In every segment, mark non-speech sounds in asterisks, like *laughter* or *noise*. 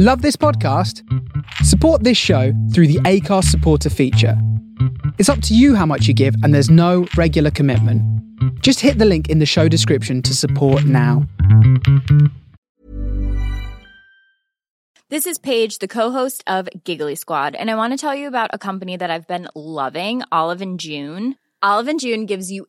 Love this podcast? Support this show through the Acast supporter feature. It's up to you how much you give, and there's no regular commitment. Just hit the link in the show description to support now. This is Paige, the co-host of Giggly Squad, and I want to tell you about a company that I've been loving, Olive and June. Olive and June gives you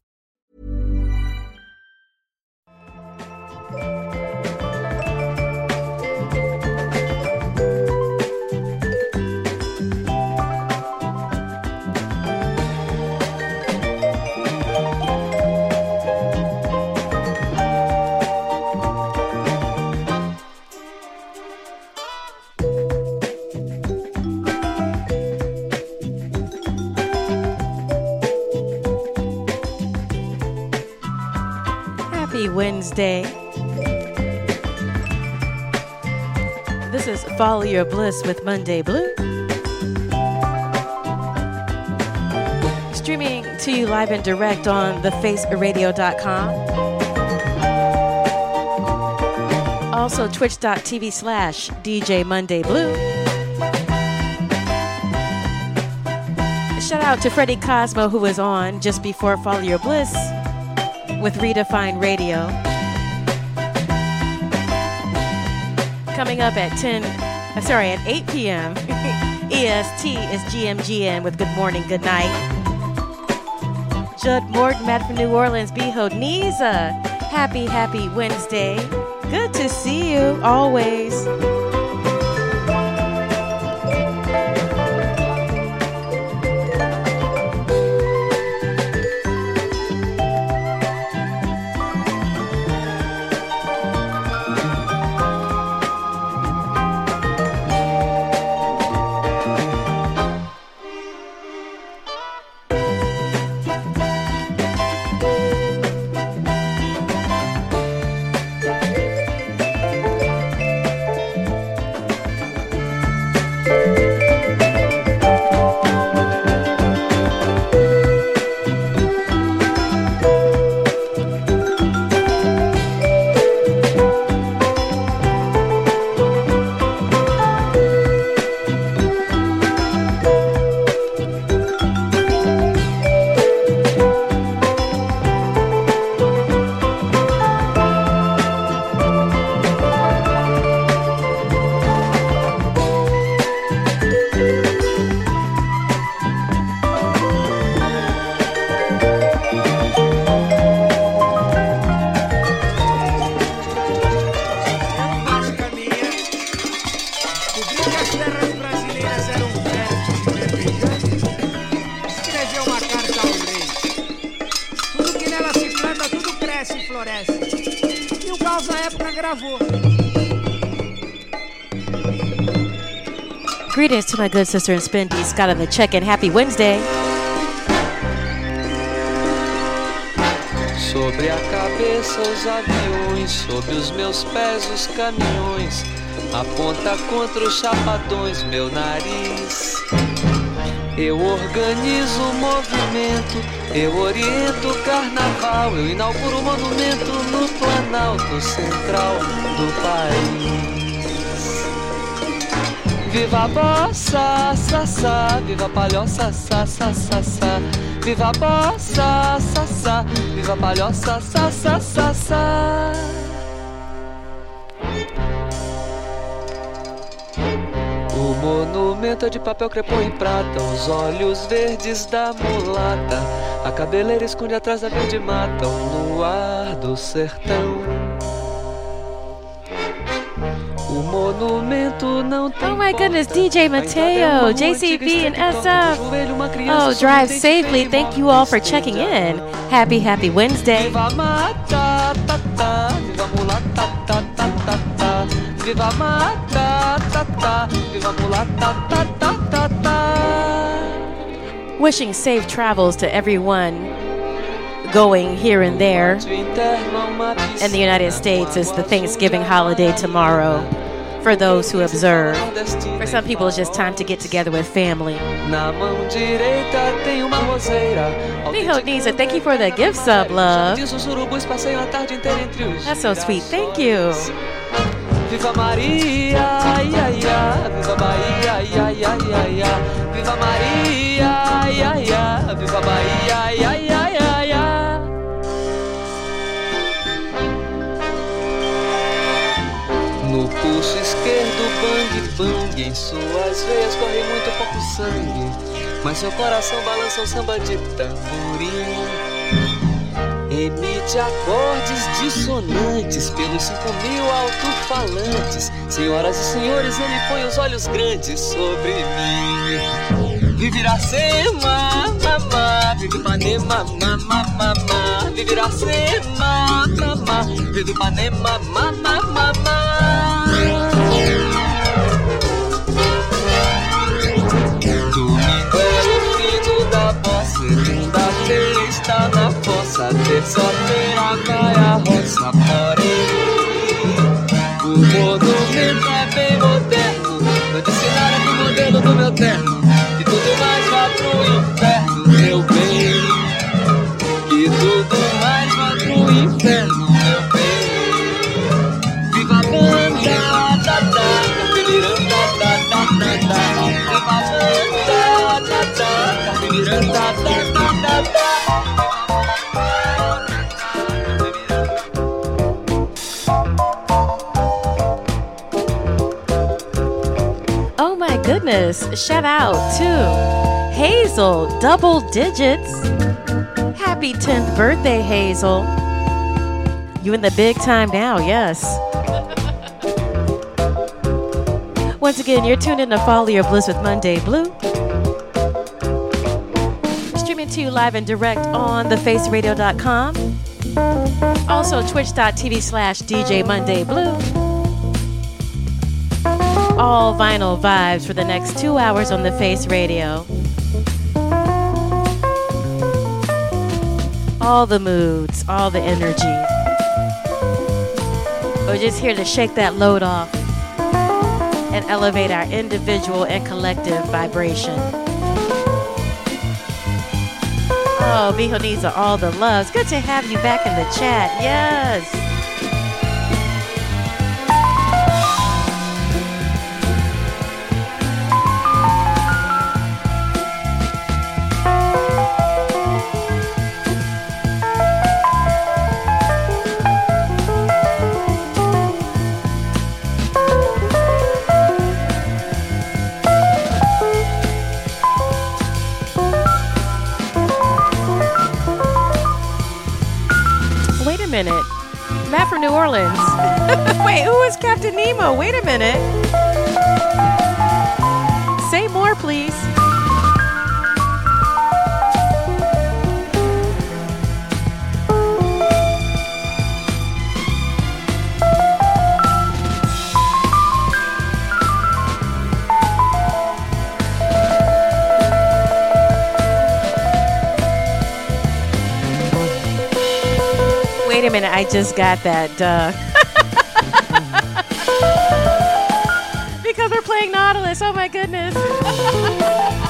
Wednesday. This is Follow Your Bliss with Monday Blue. Streaming to you live and direct on thefaceradio.com. Also, twitch.tv slash DJ Monday Blue. Shout out to Freddie Cosmo, who was on just before Follow Your Bliss with Redefine Radio. Coming up at 10, uh, sorry, at 8 p.m. *laughs* EST is GMGN with Good Morning, Good Night. Judd Morton, Matt from New Orleans, Beho Niza. Happy, happy Wednesday. Good to see you always. my good sister and Spendy, Scott on the check in. Happy Wednesday. Sobre a cabeça os aviões, sobre os meus pés os caminhões, aponta contra os chapadões meu nariz. Eu organizo o movimento, eu oriento o carnaval, eu inauguro o monumento no Planalto Central do país. Viva a bossa, sa, viva a palhoça, sa, sa. Viva a bossa, sa, viva a palhoça, sa, sa. O monumento é de papel crepom em prata, os olhos verdes da mulata. A cabeleira esconde atrás da verde mata, o luar do sertão. Monumento não tem Oh my goodness. DJ Mateo, derrama JCB and SF. toca no joelho, uma criança Oh, drive safely. Thank you all for checking in. Happy, happy Wednesday. Wishing safe travels to everyone going here and there. In the United States is the Thanksgiving holiday tomorrow for those who observe. For some people, it's just time to get together with family. Na mão direita tem uma roseira. Miho Nisa, thank you for the gift sub, love. Diz os urubus passeiam a tarde inteira entre os That's so sweet. Thank you. Viva Maria, ai, ai, ai. Viva Bahia, ai, ai, ai, ai. Viva Maria, ai, ai, ai. Viva Bahia, ai, ai, Em suas veias corre muito pouco sangue. Mas seu coração balança o samba de tamborim. Emite acordes dissonantes pelos cinco mil alto-falantes. Senhoras e senhores, ele põe os olhos grandes sobre mim. Vive Iracema, mamá, vive Ipanema, mamá, mamá. Vive Iracema, mamá, vive Ipanema, mamá, mamá. Do meu terno, que tudo mais vá pro inferno, meu bem, que tudo goodness. Shout out to Hazel, double digits. Happy 10th birthday, Hazel. You in the big time now, yes. *laughs* Once again, you're tuned in to Follow Your Bliss with Monday Blue. Streaming to you live and direct on thefaceradio.com. Also, twitch.tv slash DJ Monday Blue all vinyl vibes for the next two hours on the Face Radio. All the moods, all the energy. We're just here to shake that load off and elevate our individual and collective vibration. Oh, Mijo needs all the loves. Good to have you back in the chat. Yes. New Orleans. *laughs* Wait, who is Captain Nemo? Wait a minute. Say more, please. I just got that. Duh. *laughs* because we're playing Nautilus. Oh my goodness. *laughs*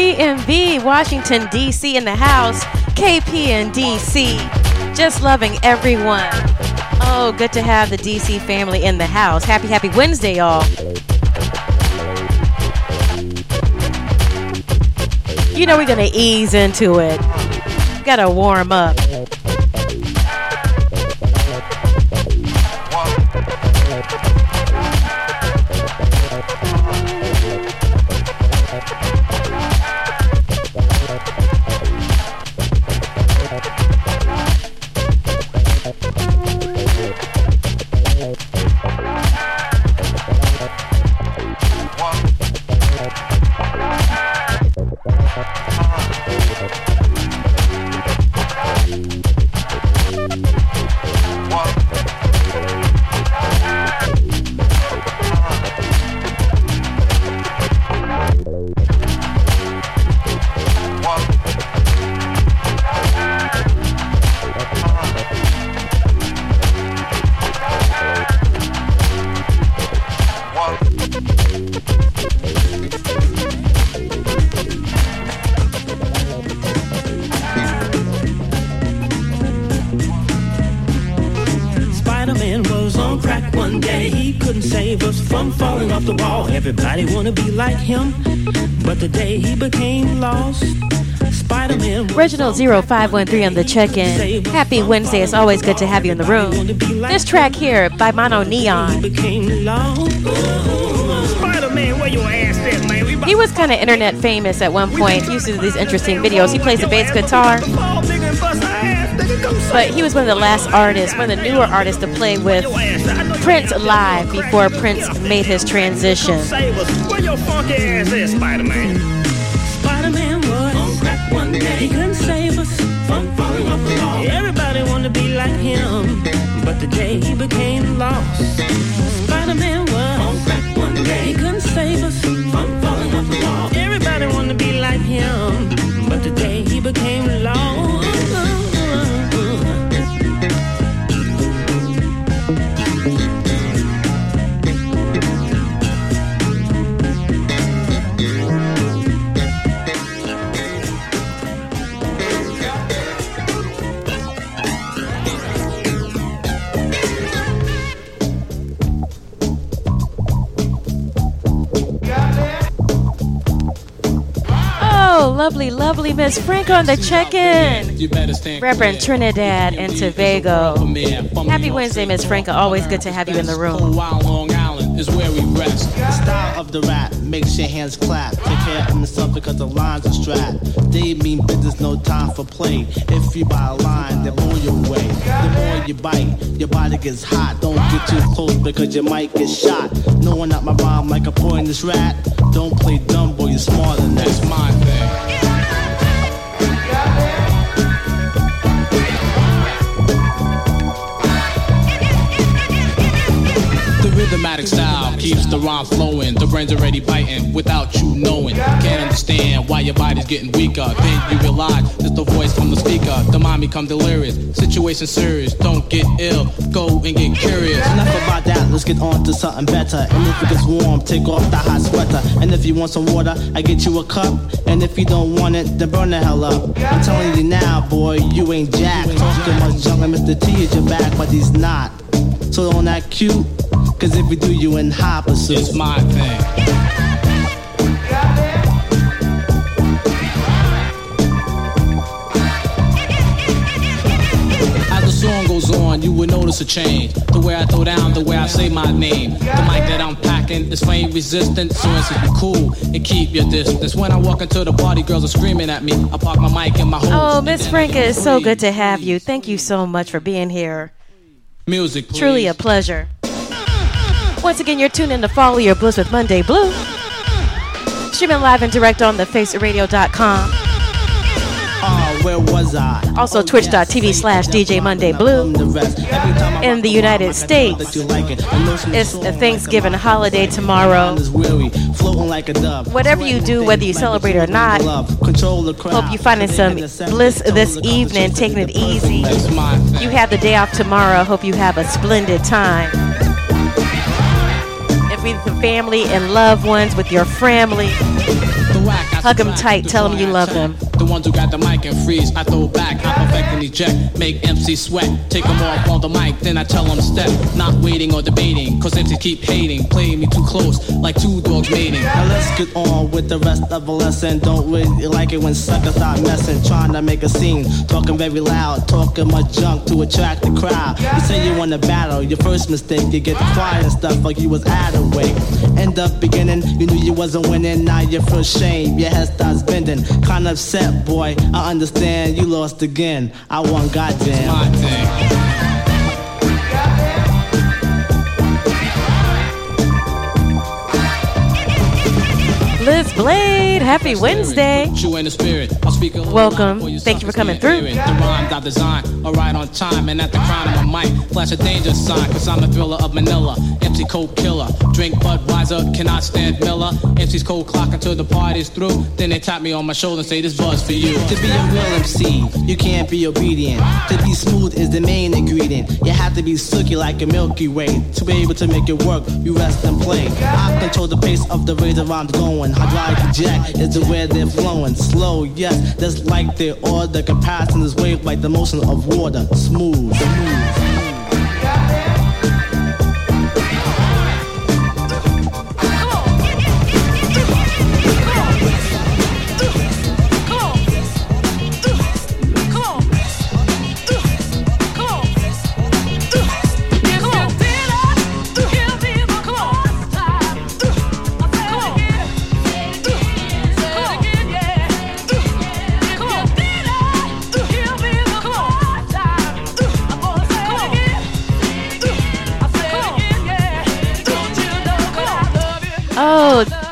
DMV, Washington, D.C. in the house. KP and D.C. Just loving everyone. Oh, good to have the D.C. family in the house. Happy, happy Wednesday, y'all. You know, we're going to ease into it. Got to warm up. 513 on the check in. Happy Wednesday. It's always good to have you in the room. This track here by Mono Neon. He was kind of internet famous at one point. He used to do these interesting videos. He plays the bass guitar. But he was one of the last artists, one of the newer artists to play with Prince live before Prince made his transition. Everybody to be like him, but the day he became lost. Spider-Man lovely, lovely Miss Franco on the check-in. Reverend Trinidad and Tobago. Happy Wednesday, Miss Franco. Always good to have you in the room. Long Island is where we rest. The style of the rap makes your hands clap. Take care of yourself because the lines are strapped. They mean business, no time for play. If you buy a line, they blow you away. The more you bite, your body gets hot. Don't get too close because you might get shot. No one at my rhyme like a poisonous rat. Don't play dumb, boy, you're smarter than that. That's my thing. Rhythmatic style keeps the rhyme flowing. The brain's already biting without you knowing. Can't understand why your body's getting weaker. Then you realize it's the voice from the speaker. The mind become delirious. Situation serious. Don't get ill. Go and get curious. Enough about that. Let's get on to something better. And if it gets warm, take off the hot sweater. And if you want some water, I get you a cup. And if you don't want it, then burn the hell up. I'm telling you now, boy, you ain't jack. Talking much junk and Mr. T is your back, but he's not. So on that cute Cause if we do you in high pursuit, it's my thing. As the song goes on, you will notice a change. The way I throw down, the way I say my name. The mic that I'm packing is flame resistant, so it's cool and keep your distance. When I walk into the party, girls are screaming at me. I park my mic in my hose. Oh, Miss Franca, it's so good to have you. Thank you so much for being here. Music, please. Truly a pleasure. Once again, you're tuned in to Follow Your Bliss with Monday Blue. Streaming live and direct on thefaceradio.com. Where was I? Also, oh, twitch.tv yes, slash DJ Monday Blue. In the United States, it's the Thanksgiving holiday tomorrow. Whatever you do, whether you celebrate or not, hope you're finding some bliss this evening, taking it easy. You have the day off tomorrow. Hope you have a splendid time with the family and loved ones, with your family. Hug them tight, tell them you love them. The ones who got the mic and freeze, I throw back, I perfect and eject, make MC sweat. Take them off on the mic, then I tell them step. Not waiting or debating, cause MC keep hating, playing me too close, like two dogs mating. Now let's get on with the rest of the lesson. Don't really like it when suckers start messing, trying to make a scene. Talking very loud, talking much junk to attract the crowd. You say you want to battle, your first mistake, you get quiet and stuff like you was out of way. End up beginning, you knew you wasn't winning, now you feel shame, your head starts bending. Kind of upset boy. I understand you lost again. I won, goddamn. My thing. Liz Blade, happy Wednesday. Welcome. Thank you for coming through. The rhymes I design are right on time and at the crown of my mic. Flash a danger sign, cause I'm the thriller of Manila. MC cold killer. Drink Budweiser, cannot stand Miller. MC's cold clock until the party's through. Then they tap me on my shoulder and say, This buzz for you. To be a real MC, you can't be obedient. To be smooth is the main ingredient. You have to be silky like a Milky Way. To be able to make it work, you rest and play. I control the pace of the rate I'm going flowing. Hydraulic jack is the way they're flowing. Slow, yes, that's like the order. Comparison is wave like the motion of water. Smooth, smooth.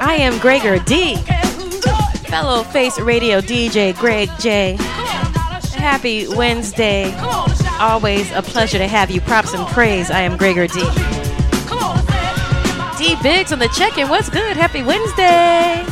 I am Gregor D, fellow Face Radio DJ Greg J. Happy Wednesday. Always a pleasure to have you. Props and praise. I am Gregor D. D Biggs on the check in. What's good? Happy Wednesday.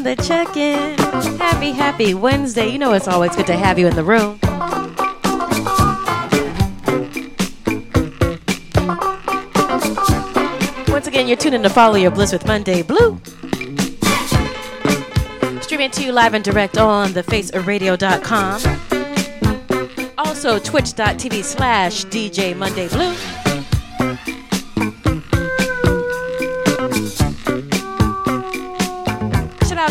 On the check in. Happy, happy Wednesday. You know it's always good to have you in the room. Once again, you're tuning to Follow Your Bliss with Monday Blue. Streaming to you live and direct on thefaceofradio.com. Also, twitch.tv slash DJ Monday Blue.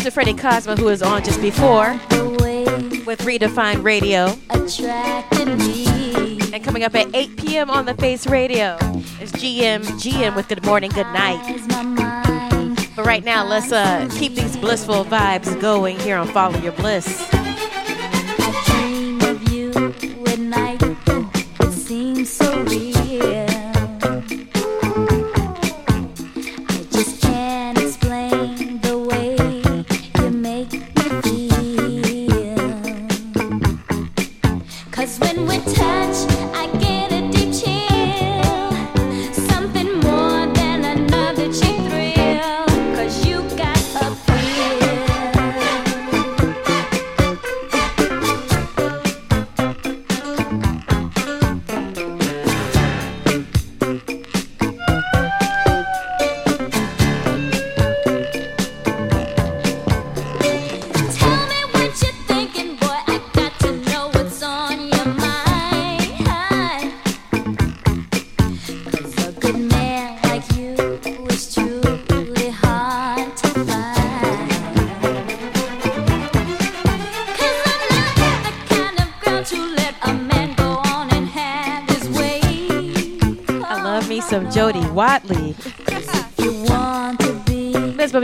Out to Freddie Cosmo, who was on just before with Redefined Radio. And coming up at 8 p.m. on the Face Radio is GM GN with Good Morning, Good Night. But right now, let's uh, keep these blissful vibes going here on Follow Your Bliss. so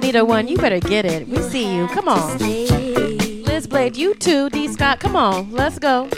Bonita One, you better get it. We see you. Come on. Liz Blade, you too. D Scott, come on. Let's go.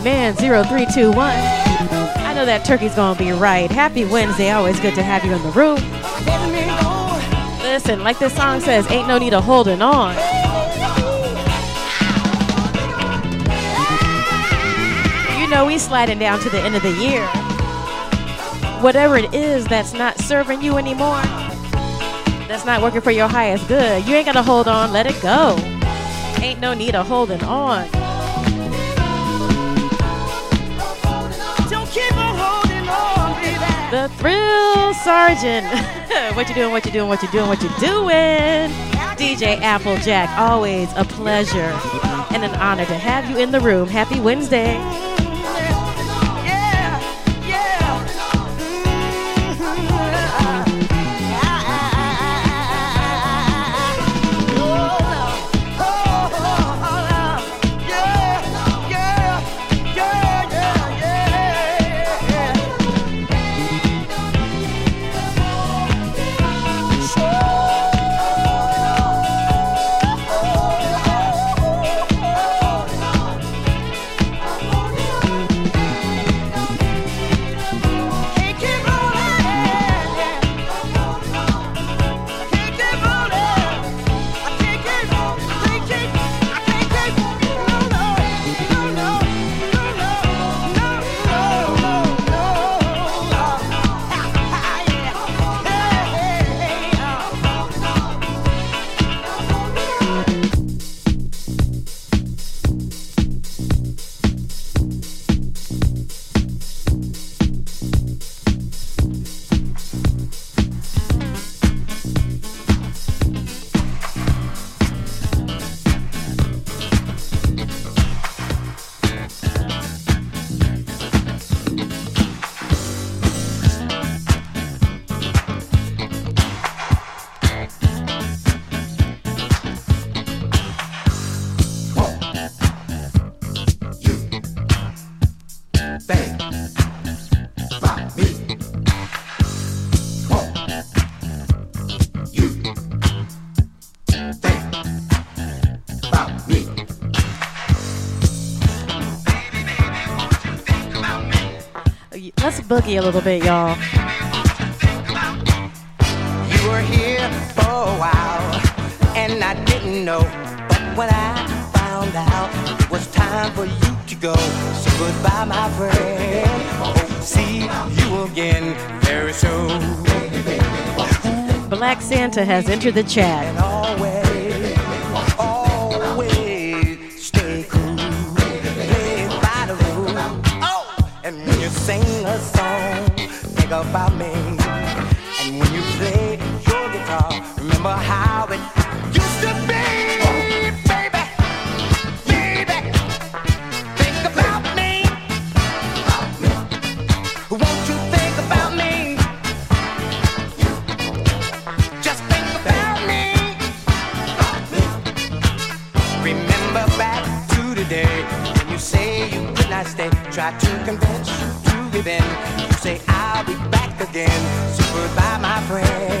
Man 0321. I know that turkey's gonna be right. Happy Wednesday. Always good to have you in the room. Listen, like this song says, ain't no need of holding on. You know, we sliding down to the end of the year. Whatever it is that's not serving you anymore, that's not working for your highest good, you ain't gotta hold on, let it go. Ain't no need of holding on. The Thrill Sergeant. *laughs* what you doing, what you doing, what you doing, what you doing? DJ Applejack, always a pleasure and an honor to have you in the room. Happy Wednesday. A little bit, y'all. You were here for a while, and I didn't know. But when I found out it was time for you to go, so goodbye, my friend. Oh, see you again very soon. Black Santa has entered the chat. Always, always stay cool. Play by the rules. Oh, and when you sing a song, think about me. And when you play your guitar, remember how it used to be, baby. Baby, think about me. Won't you think about me? Just think about me. Remember back to when you say you could not stay. Try to convince you to give in. You say I'll back again. So goodbye, my friend.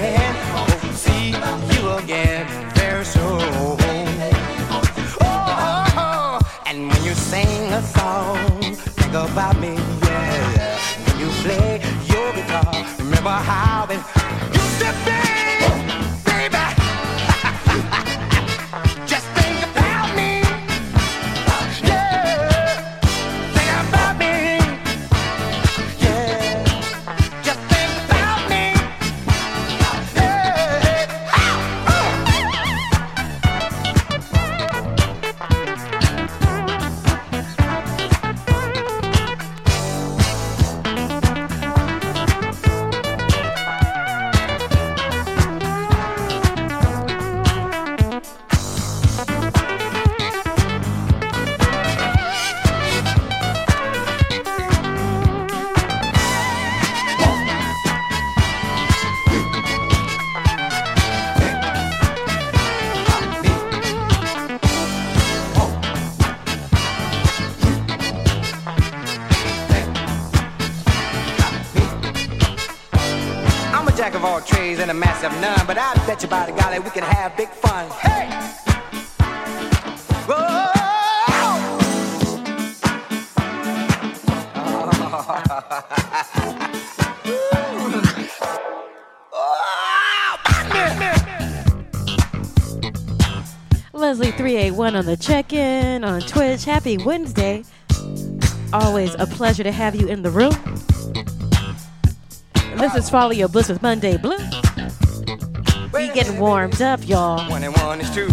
The check in on Twitch. Happy Wednesday. Always a pleasure to have you in the room. This is Follow Your Bliss with Monday Blue. We getting warmed up, y'all. One and one is two.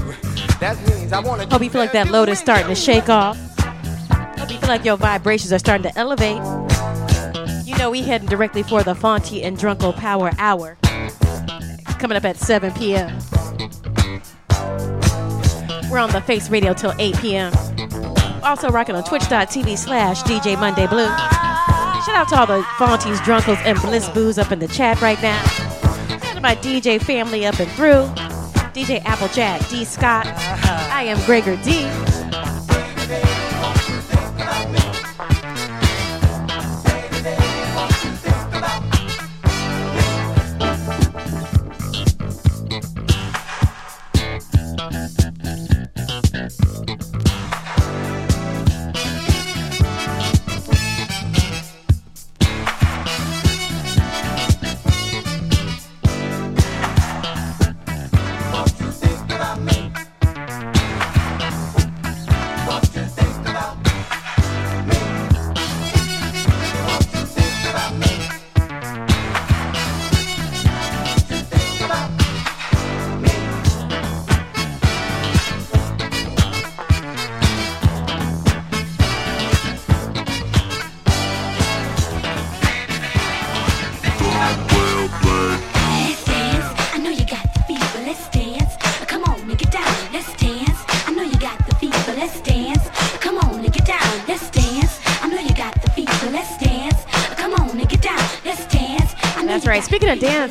That means I want to. Hope you feel like that load is starting to shake off. Hope you feel like your vibrations are starting to elevate. You know, we heading directly for the Fonty and Drunko Power Hour. Coming up at 7 p.m. We're on the Face Radio till 8 p.m. Also rocking on twitch.tv slash DJ Monday Blue. Shout out to all the Fonties, Drunkos, and Bliss Boos up in the chat right now. Shout out to my DJ family up and through. DJ Applejack, D. Scott. I am Gregor D.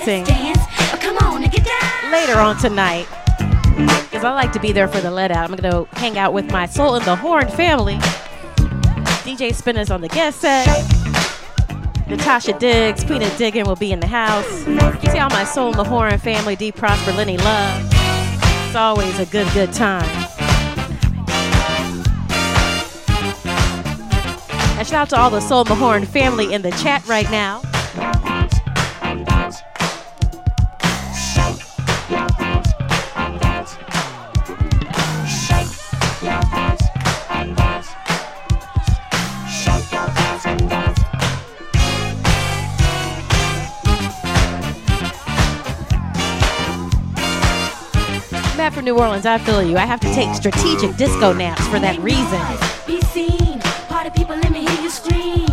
dancing, and later on tonight, because I like to be there for the let out, I'm going to hang out with my Soul in the Horn family. DJ Spinna's on the guest set. Natasha Diggs, Peanut Diggin will be in the house. See all my Soul in the Horn family, D. Prosper, Lenny Love. It's always a good, good time. And shout out to all the Soul in the Horn family in the chat right now. New Orleans, I feel you. I have to take strategic disco naps for that reason. Be seen. Party people, let me hear you scream.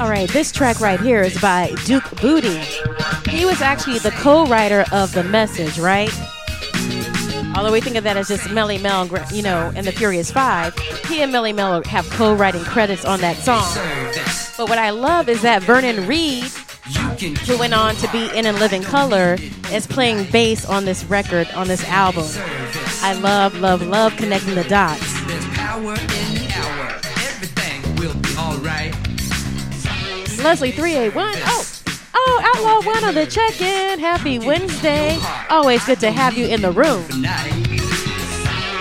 All right, this track right here is by Duke Bootee. He was actually the co-writer of the message, right? Although we think of that as just Melle Mel, you know, and the Furious Five, he and Melle Mel have co-writing credits on that song. But what I love is that Vernon Reid, who went on to be in and Living Colour, is playing bass on this record, on this album. I love, love, love connecting the dots. There's power in an hour. Everything will be alright. Leslie 381. Oh, oh, Outlaw One on the check-in. Happy Wednesday. Always good to have you in the room.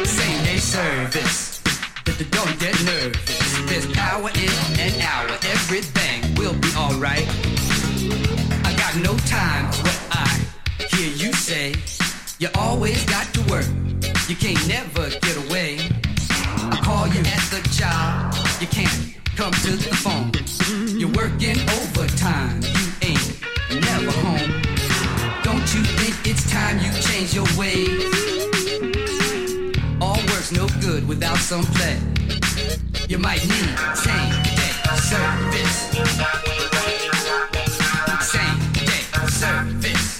Same day service. But don't get nervous. There's power in an hour. Everything will be alright. I got no time for what I hear you say. You always got to work. You can't never get away. I call you at the job. You can't come to the phone. Working overtime. You ain't never home. Don't you think it's time you change your ways? All work's no good without some play. You might need same day service. Same day service.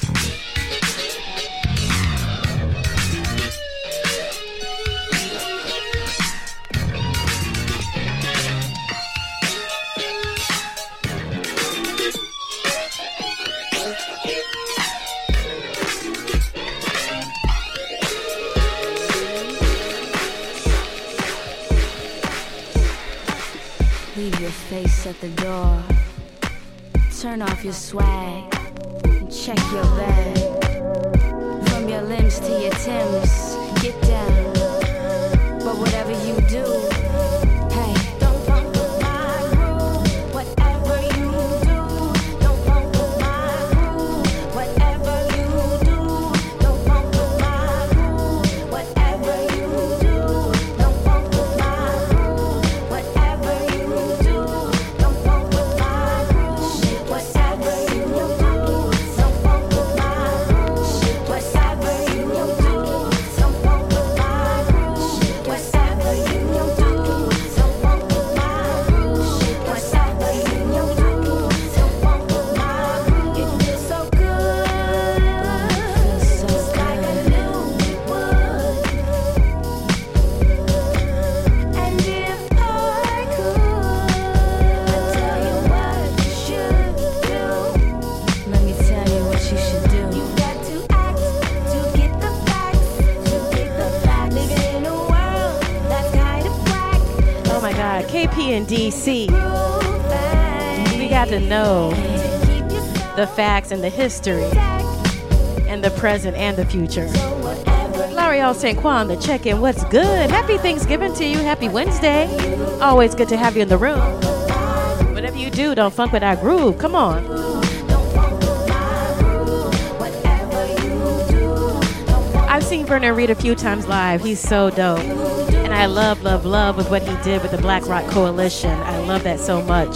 At the door. Turn off your swag. And check your bag. From your limbs to your Timbs, get down. But whatever you do, KP DC. We got to know the facts and the history and the present and the future. L'Oreal St. Quan, the check-in. What's good? Happy Thanksgiving to you. Happy Wednesday. Always good to have you in the room. Whatever you do, don't funk with our groove. Come on. I've seen Vernon Reid a few times live. He's so dope. I love, love, love with what he did with the Black Rock Coalition. I love that so much.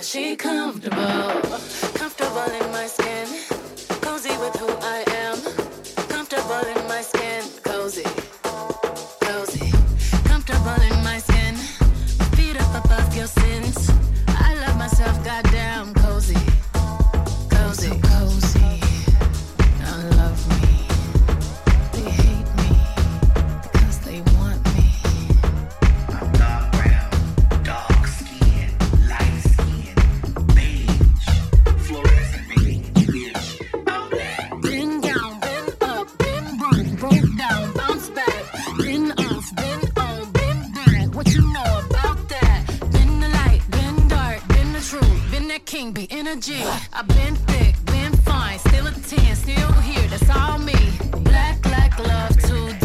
She comfortable, comfortable king, be energy. i been thick, been fine, still a 10, still here, that's all me. Black, black love, 2D.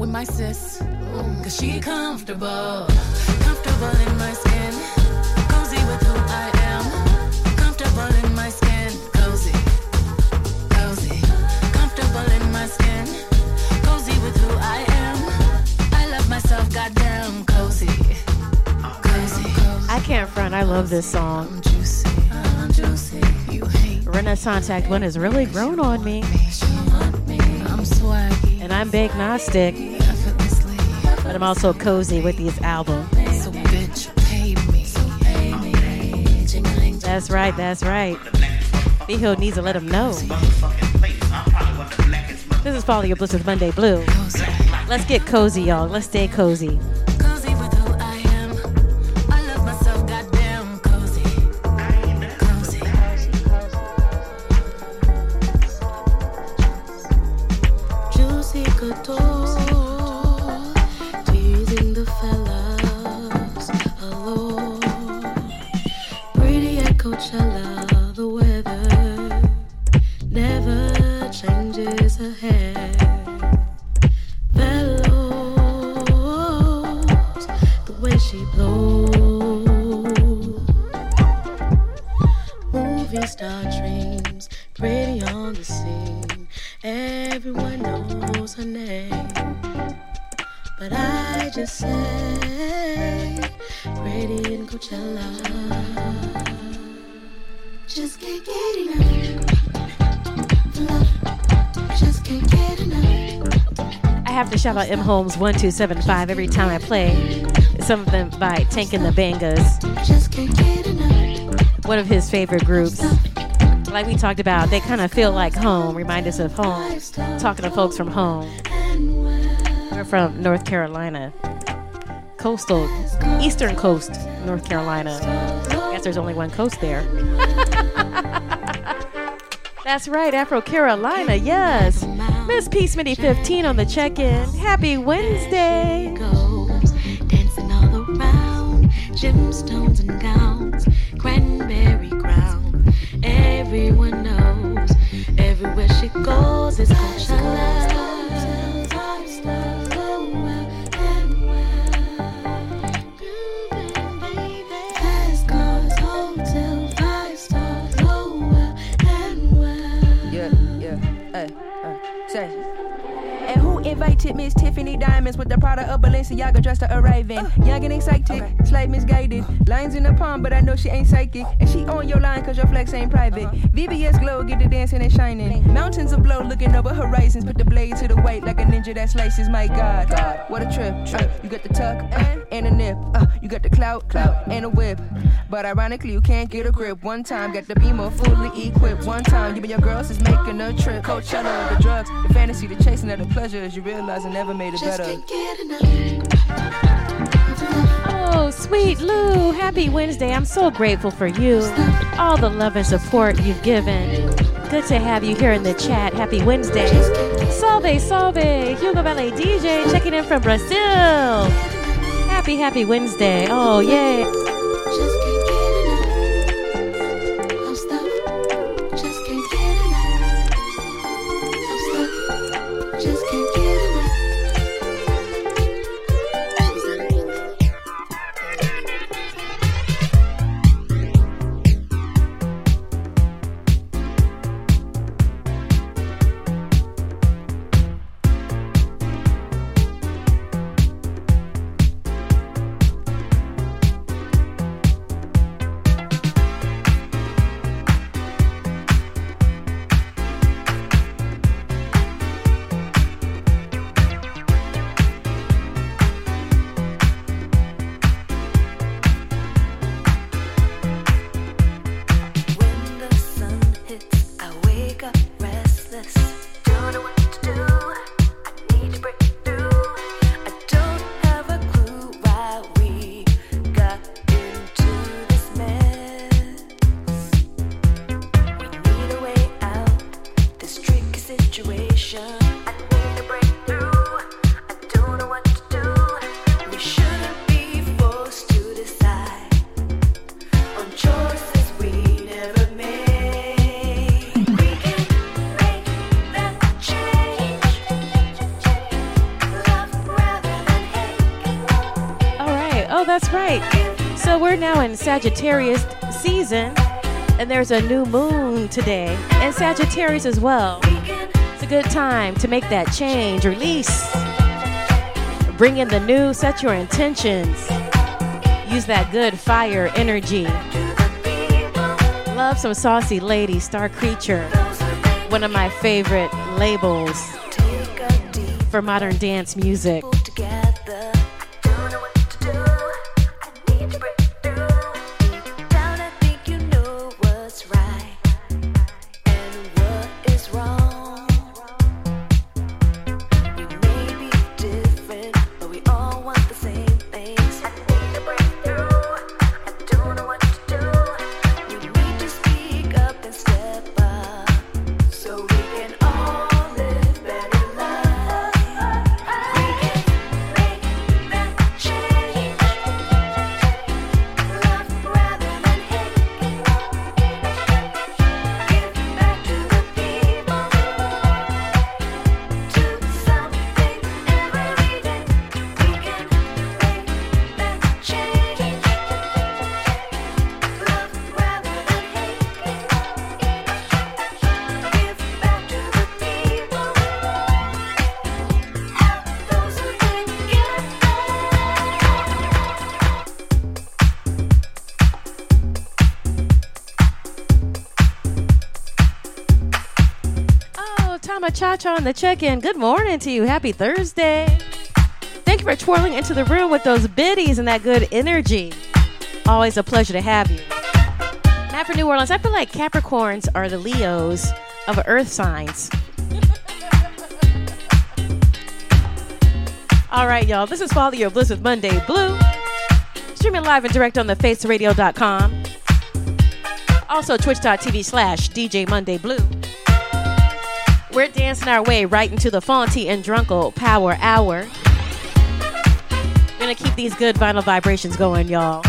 With my sis? Cause she comfortable, comfortable in my skin. Cozy with who I am. Comfortable in my skin. Cozy, cozy. Comfortable in my skin. Cozy with who I am. I love myself, goddamn cozy. Cozy. I can't front. I love this song. I'm juicy, I'm juicy. You hate Renaissance Act One has really grown on me. And I'm big gnostic, but I'm also cozy with me. Jingling, That's right. That's right. Beho needs to let him know. This is Follow Your Bliss with Monday Blue. Let's get cozy, y'all. Let's stay. Cozy shout out M Holmes 1275 every time I play Some of them by Tank and the Bangas, one of his favorite groups. Like we talked about, they kind of feel like home, remind us of home. Talking to folks from home. We're from North Carolina, coastal, eastern coast, North Carolina. I guess there's only one coast there. *laughs* That's right, Afro Carolina, yes. Miss Peace Mini 15 on the check in. Happy Wednesday. Dancing all around, gemstones and gowns, cranberry crown. Everyone knows, everywhere she goes, it's. Miss Tiffany diamonds with the product of Balenciaga dressed to a raven. Young and excited, slave misguided. Lines in the palm, but I know she ain't psychic. And she on your line cause your flex ain't private. VVS glow, get the dancing and shining. Mountains of blow looking over horizons. Put the blade to the weight like a ninja that slices. My God, what a trip. Uh, you got the tuck uh, and a nip. Uh, you got the clout, clout and a whip. But ironically, you can't get a grip. One time, got the beamer fully equipped. One time, you and your girls is making a trip. Coachella, the drugs, the fantasy, the chasing of the pleasures. You realize I never made it better. Oh, sweet Lou, happy Wednesday. I'm so grateful for you. All the love and support you've given. Good to have you here in the chat. Happy Wednesday. Salve, salve. Hugo Ballet DJ checking in from Brazil. Happy, happy Wednesday. Oh, yay. Sagittarius season, and there's a new moon today, and Sagittarius as well. It's a good time to make that change, release, bring in the new, set your intentions, use that good fire energy. Love some saucy lady, star creature, one of my favorite labels for modern dance music. Cha Cha on the check in. Good morning to you. Happy Thursday. Thank you for twirling into the room with those biddies and that good energy. Always a pleasure to have you. Matt for New Orleans, I feel like Capricorns are the Leos of earth signs. All right, y'all. This is Follow Your Bliss with Monday Blue. Streaming live and direct on the faceradio.com. Also, twitch.tv slash DJ Monday Blue. We're dancing our way right into the Fonty and Drunkle Power Hour. Gonna keep these good vinyl vibrations going, y'all.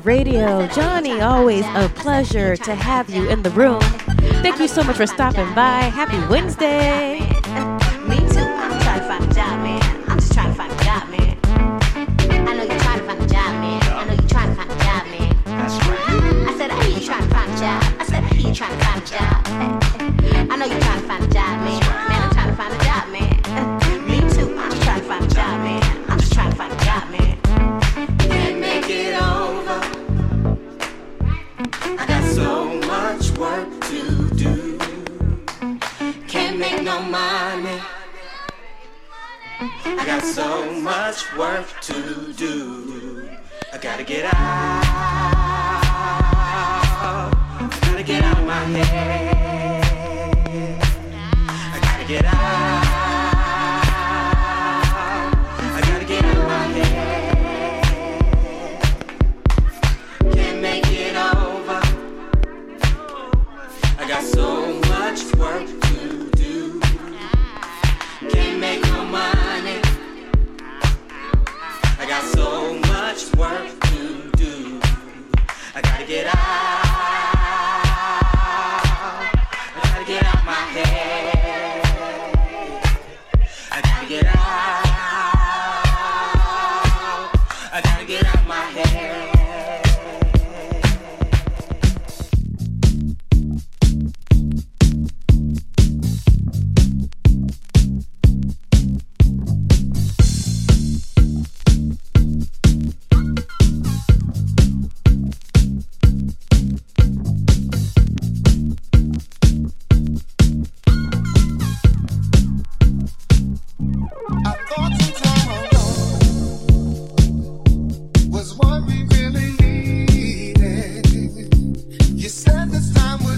Radio. Johnny, always a pleasure to have you in the room. Thank you so much for stopping by. Happy Wednesday.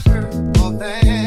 Oh man. that.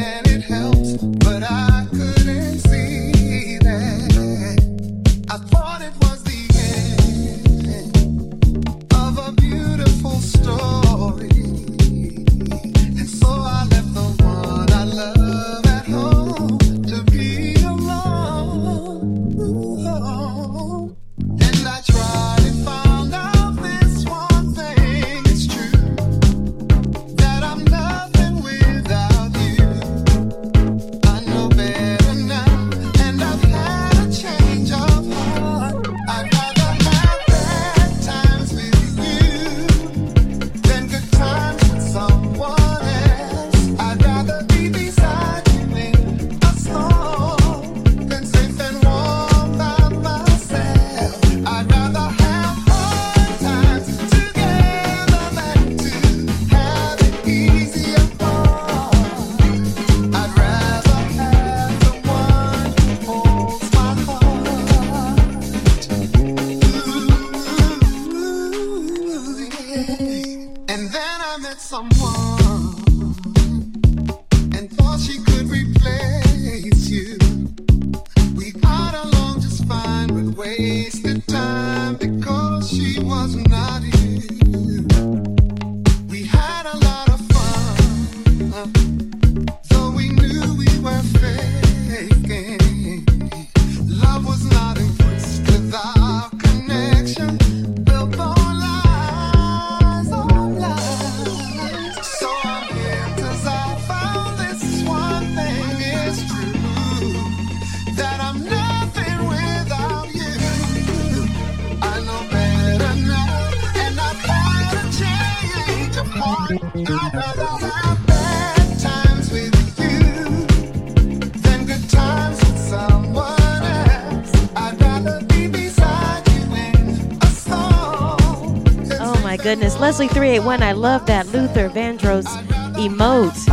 Leslie 381, I love that Luther Vandross emote.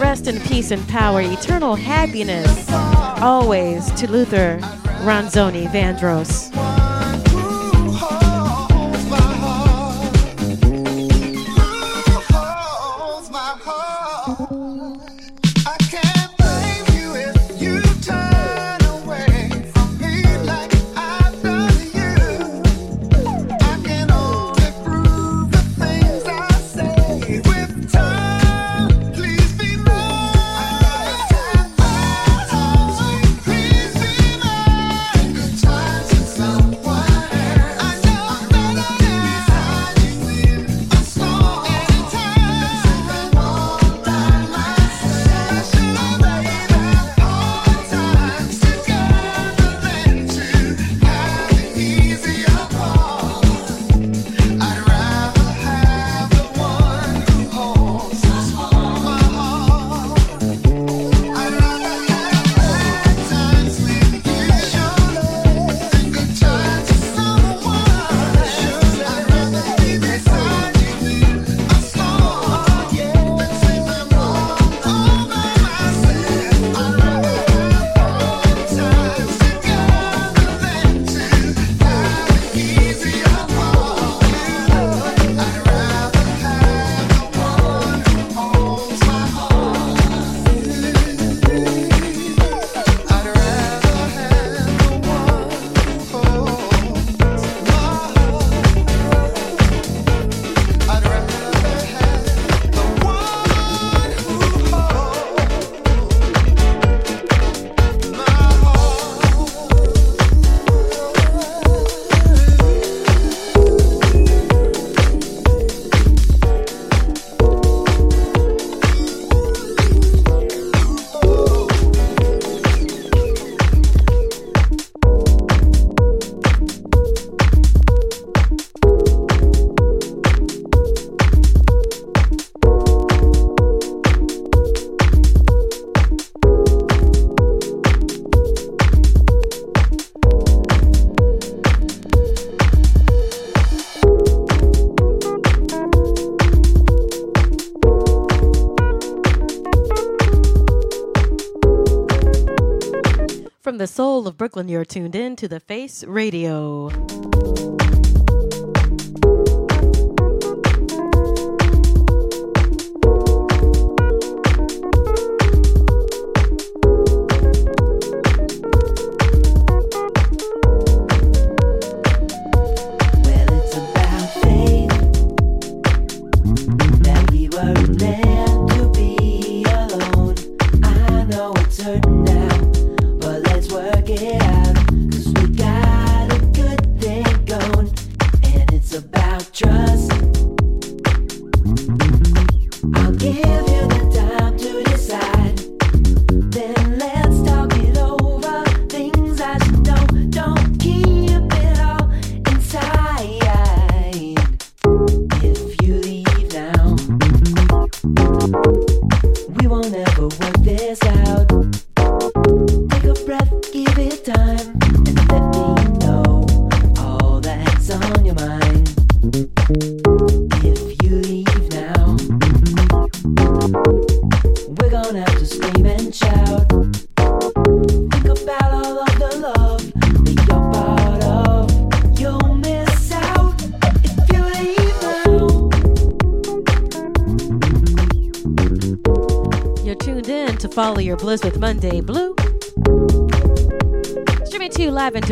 Rest in peace and power, eternal happiness, always to Luther Ronzoni Vandross. Brooklyn. You're tuned in to The Face Radio.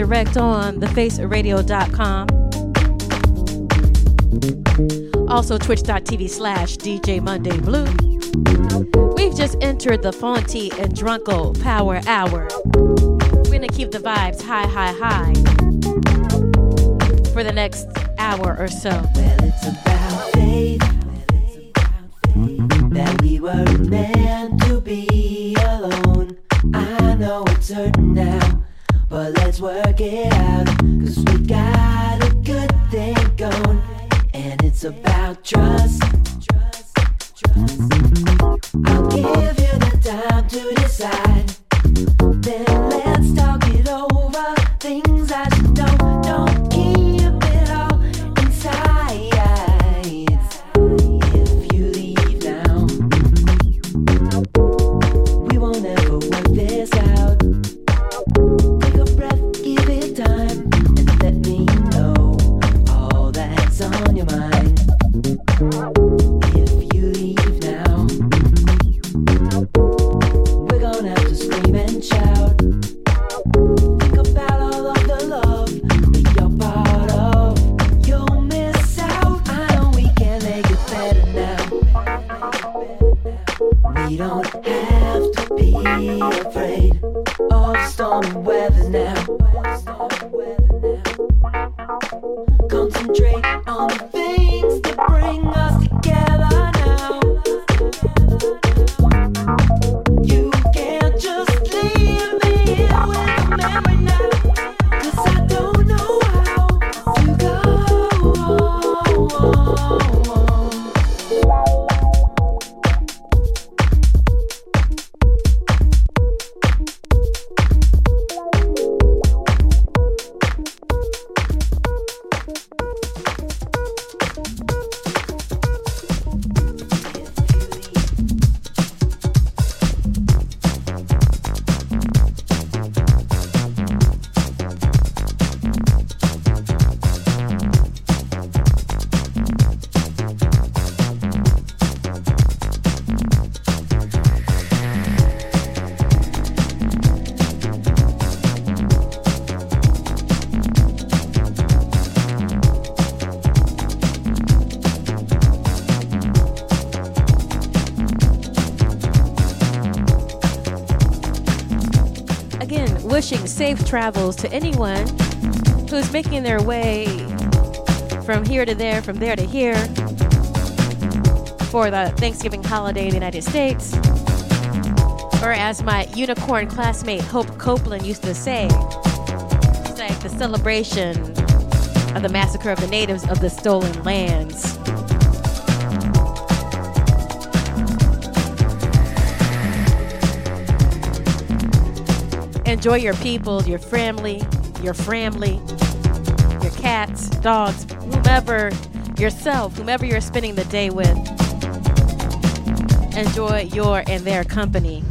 direct on thefaceradio.com. Also, twitch.tv slash DJ Monday Blue. We've just entered the Fonty and Drunko Power Hour. We're going to keep the vibes high, high, high for the next hour or so. We don't have to be afraid of stormy weather now. travels to anyone who's making their way from here to there, from there to here for the Thanksgiving holiday in the United States. Or as my unicorn classmate Hope Copeland used to say, it's like the celebration of the massacre of the natives of the stolen lands. Enjoy your people, your family, your family, your cats, dogs, whomever, yourself, whomever you're spending the day with. Enjoy your and their company.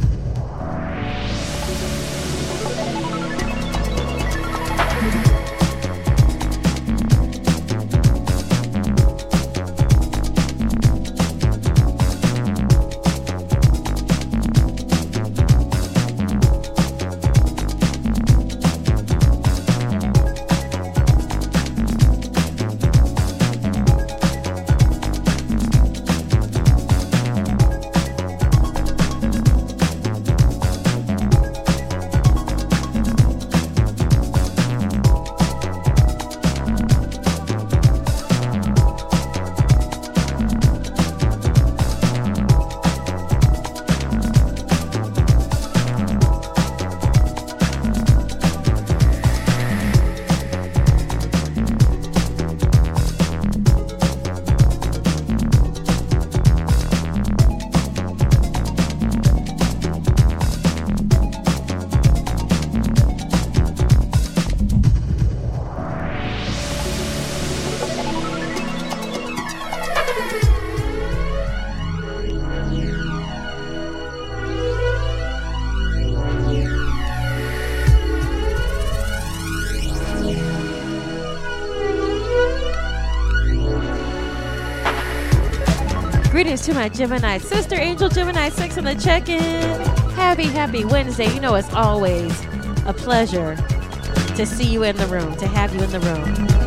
To my Gemini sister, Angel Gemini 6 on the check in. Happy, happy Wednesday. You know, it's always a pleasure to see you in the room, to have you in the room.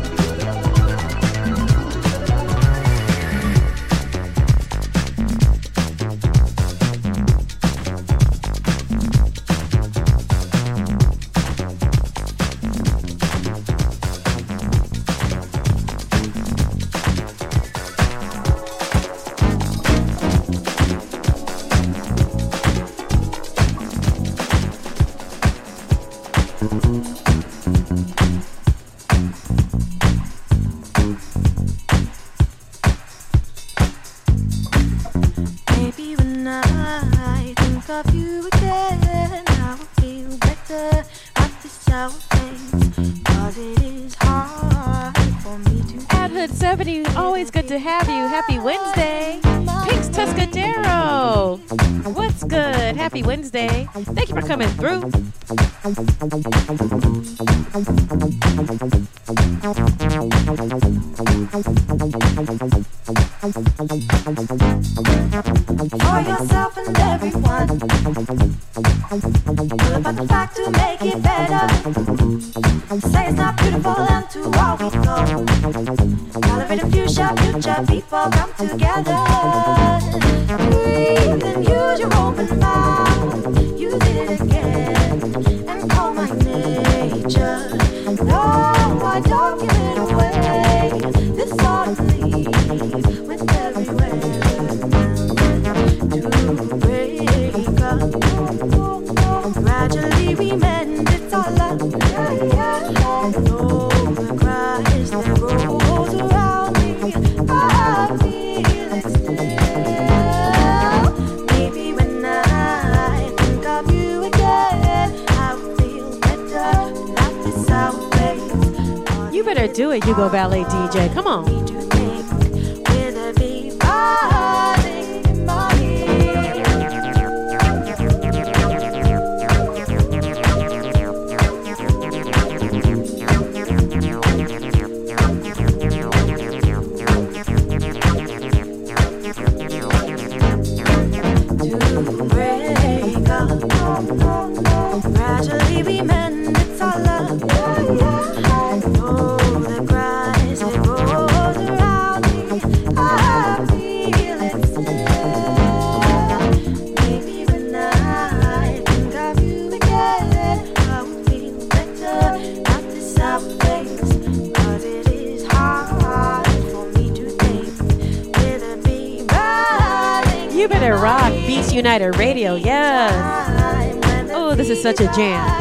Happy Wednesday. Thank you for coming through. Radio. Yes. Oh, this is such a jam.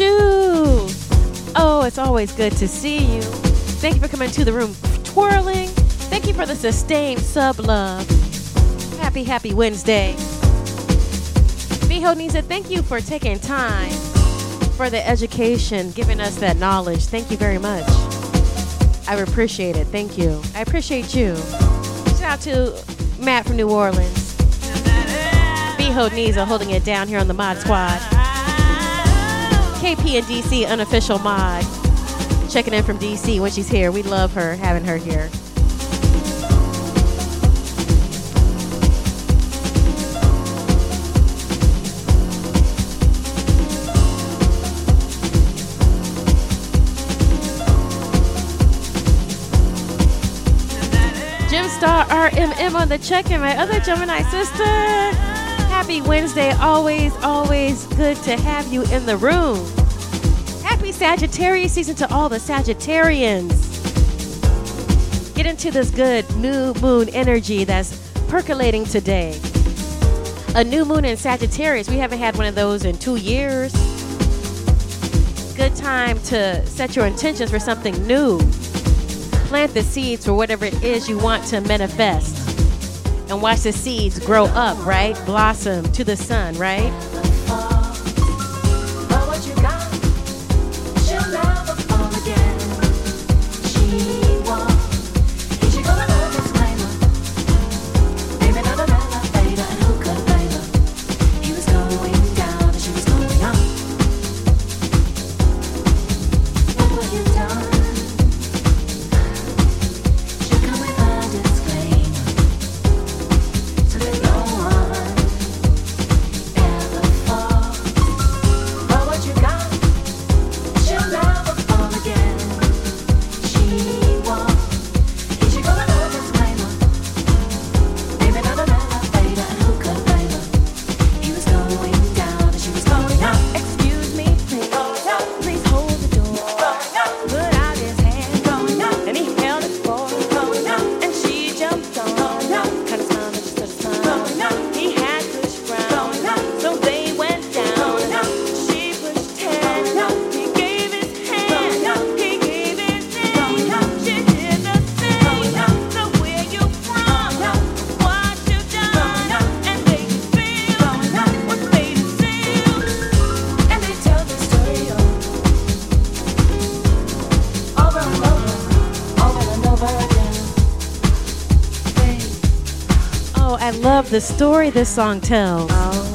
Shoe. Oh, it's always good to see you. Thank you for coming to the room twirling. Thank you for the sustained sub love. Happy, happy Wednesday. Miho Nisa, thank you for taking time for the education, giving us that knowledge. Thank you very much. I appreciate it. Thank you. I appreciate you. Shout out to Matt from New Orleans. Miho Nisa holding it down here on the Mod Squad. KP and DC unofficial mod. Checking in from DC when she's here. We love her, having her here. Jim Star RMM on the check-in, my other Gemini sister. Happy Wednesday, always, always good to have you in the room. Happy Sagittarius season to all the Sagittarians. Get into this good new moon energy that's percolating today. A new moon in Sagittarius. We haven't had one of those in two years. Good time to set your intentions for something new. Plant the seeds for whatever it is you want to manifest. And watch the seeds grow up, right? Blossom to the sun, right? The story this song tells. Imagine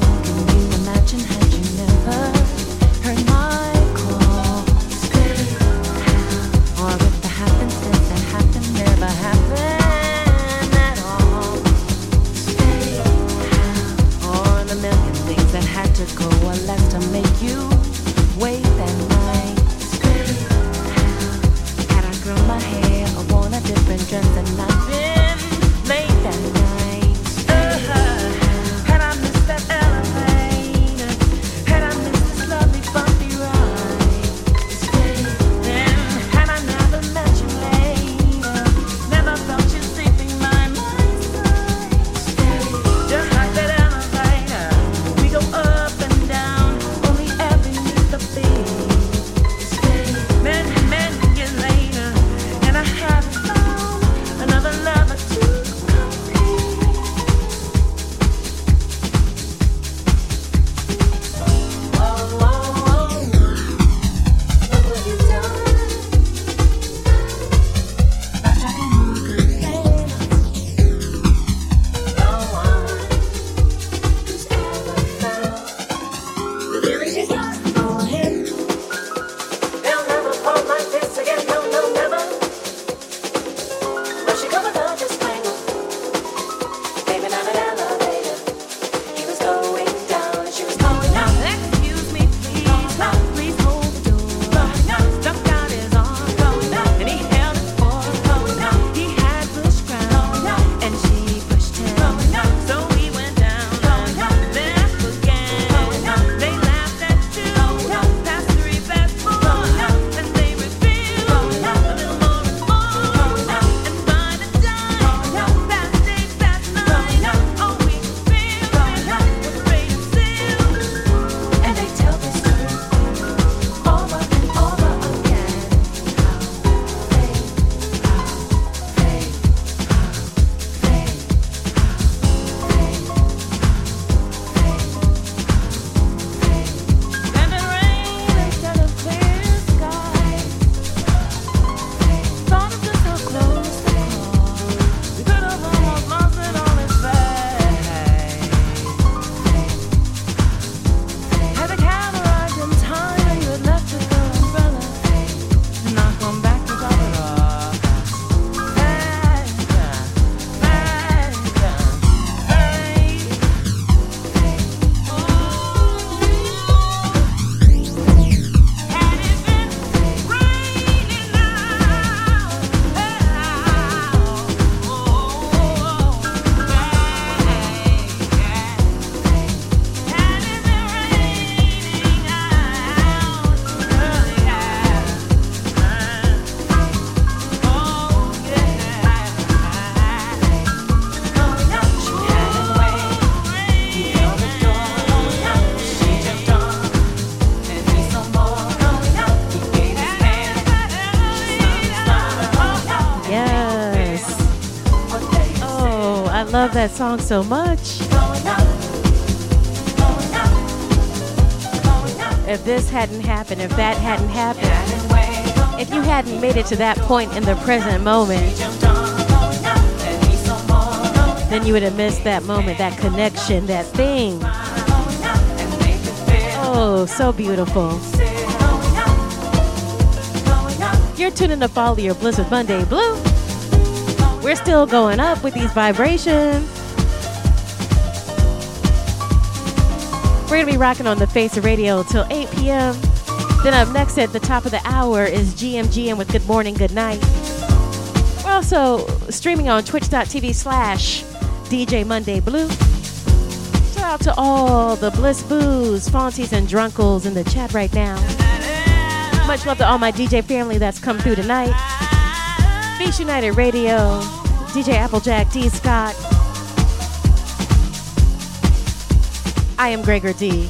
love that song so much. If this hadn't happened, if that hadn't happened, if you hadn't made it to that point in the present moment, then you would have missed that moment, that connection, that thing. Oh, so beautiful. You're tuning to Follow Your with Monday Blue. We're still going up with these vibrations. We're going to be rocking on the face of radio till 8 p.m. Then up next at the top of the hour is GM GN with Good Morning, Good Night. We're also streaming on twitch.tv slash DJ Monday Blue. Shout out to all the Bliss Boos, Fonties, and Drunkles in the chat right now. Much love to all my DJ family that's come through tonight. Beach United Radio, DJ Applejack, D. Scott. I am Gregor D.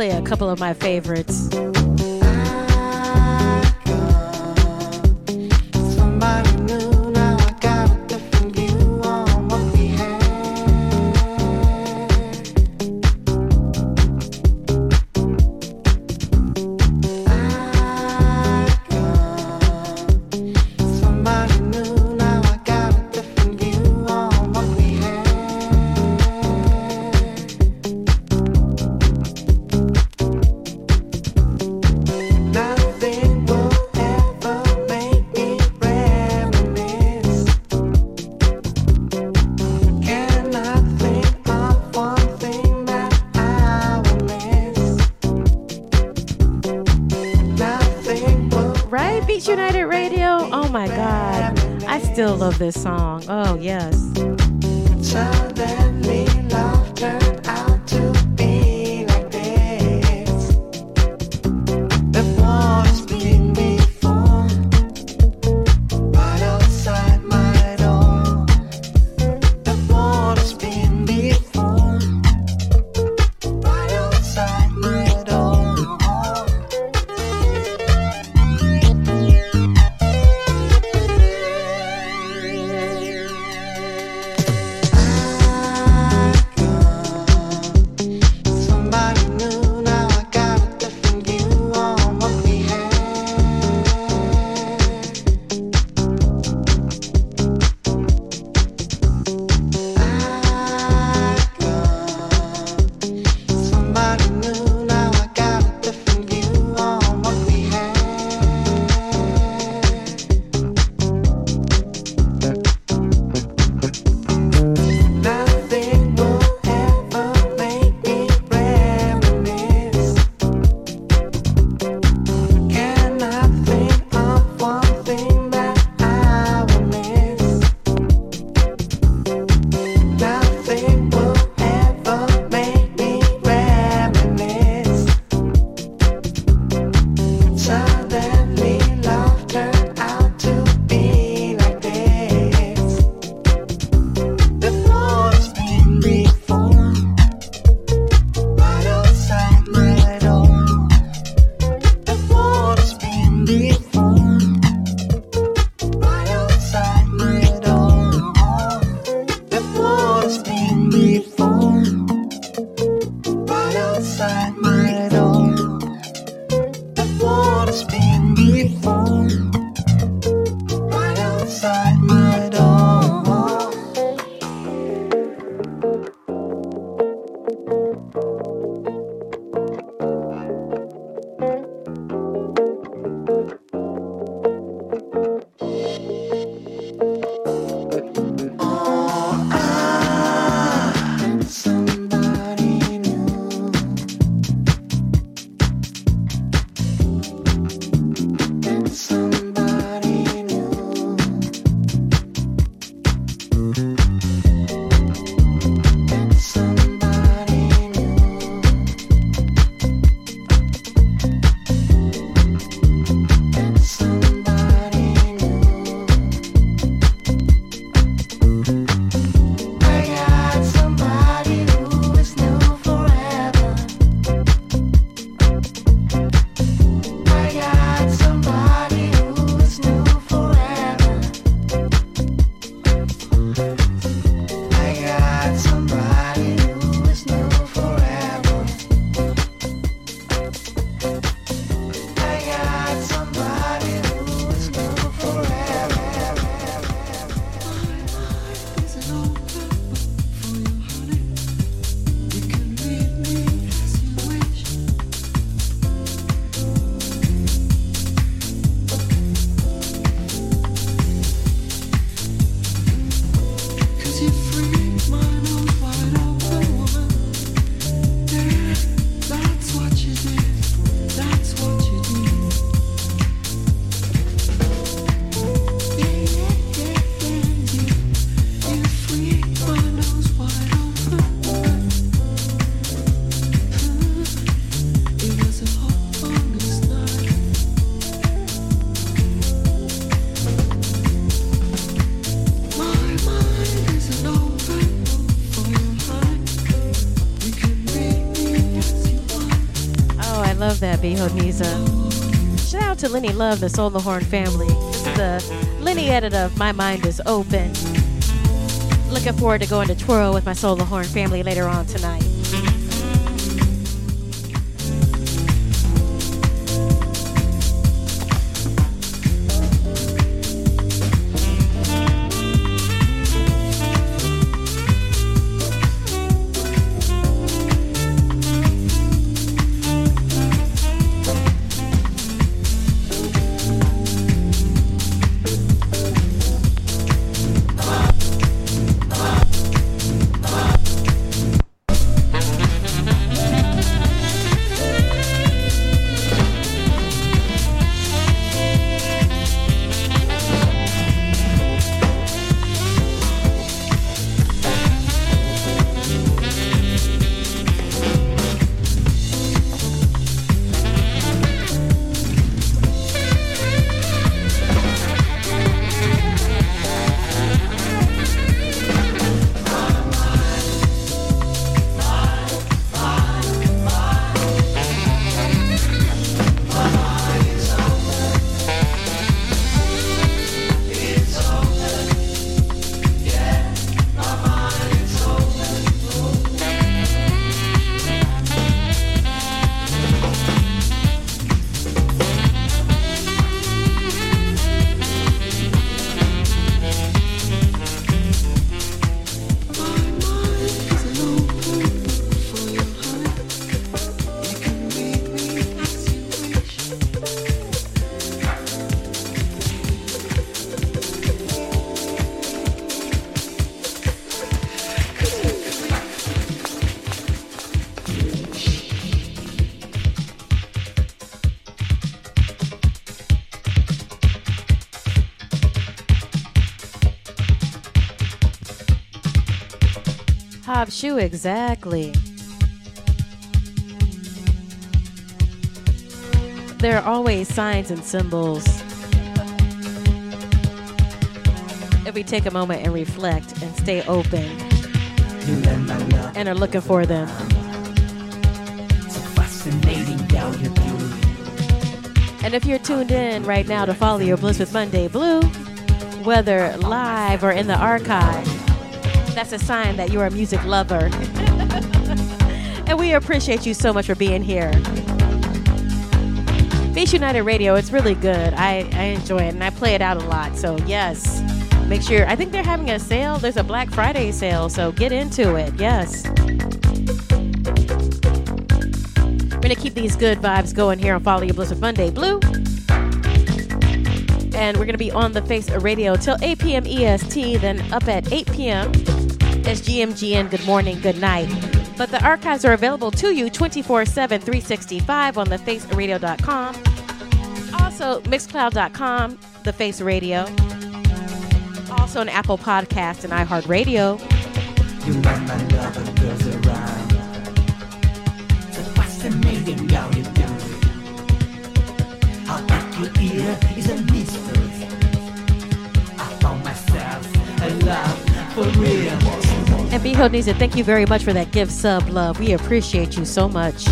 play a couple of my favorites. That, Shout out to Lenny Love, the Soul the Horn family. The Lenny edit of My Mind is Open. Looking forward to going to Twirl with my Soul the Horn family later on tonight. Shoe, exactly. There are always signs and symbols. If we take a moment and reflect and stay open and are looking for them. You And if you're tuned in right now to follow your bliss with Monday Blue, whether live or in the archive, that's a sign that you're a music lover. *laughs* and we appreciate you so much for being here. Beach United Radio, it's really good. I, I enjoy it and I play it out a lot. So, yes, make sure. I think they're having a sale. There's a Black Friday sale, so get into it. Yes. We're going to keep these good vibes going here on Follow Your with Monday Blue. And we're going to be on the face of radio till 8 p.m. EST, then up at 8 p.m. It's GMGN Good Morning, Good Night. But the archives are available to you 24 7, 365 on thefaceradio.com. Also, mixcloud.com, The Face Radio. Also, on Apple Podcast and iHeartRadio. You girls around. So fascinating how you do. How back your ear is a mystery. I found myself a love for real. And Beho Nisa, thank you very much for that gift sub love. We appreciate you so much.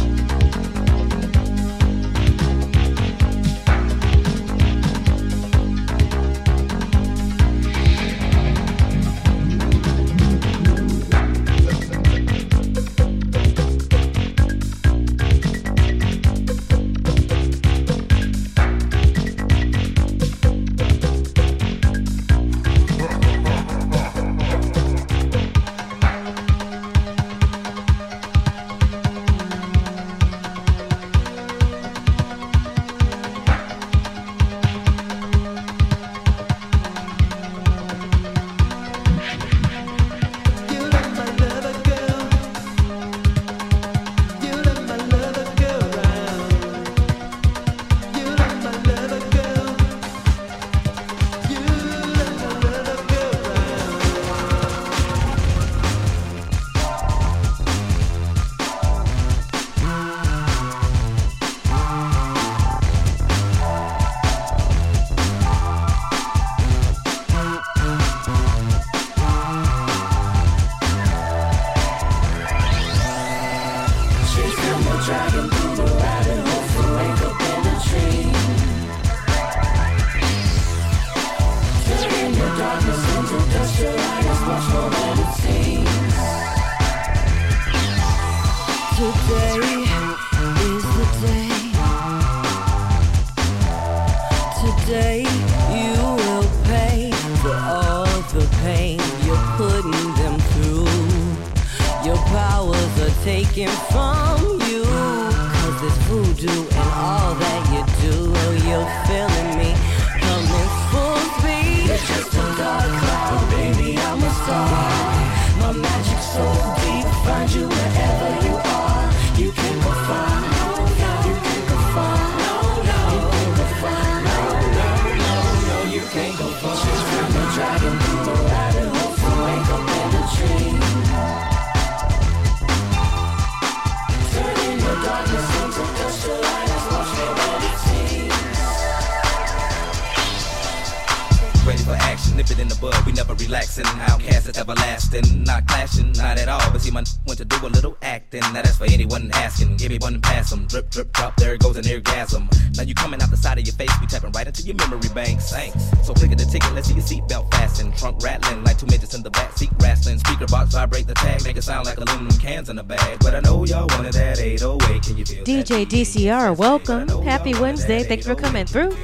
Nip it in the bud. We never relaxing. OutKast is everlasting. Not clashing, not at all. But see, my went to do a little acting. Now that's for anyone asking. Give me one and pass 'em. Drip, drip, drop. There goes an orgasm. Now you coming out the side of your face. We tapping right into your memory banks. Thanks. So click at the ticket. Let's see your seatbelt fasten. Trunk rattling like two midgets in the back seat wrestling. Speaker box vibrate the tag. Make it sound like aluminum cans in a bag. But I know y'all wanted that 808. Can you feel DJ DCR, welcome. Happy Wednesday. Thanks for coming oh through.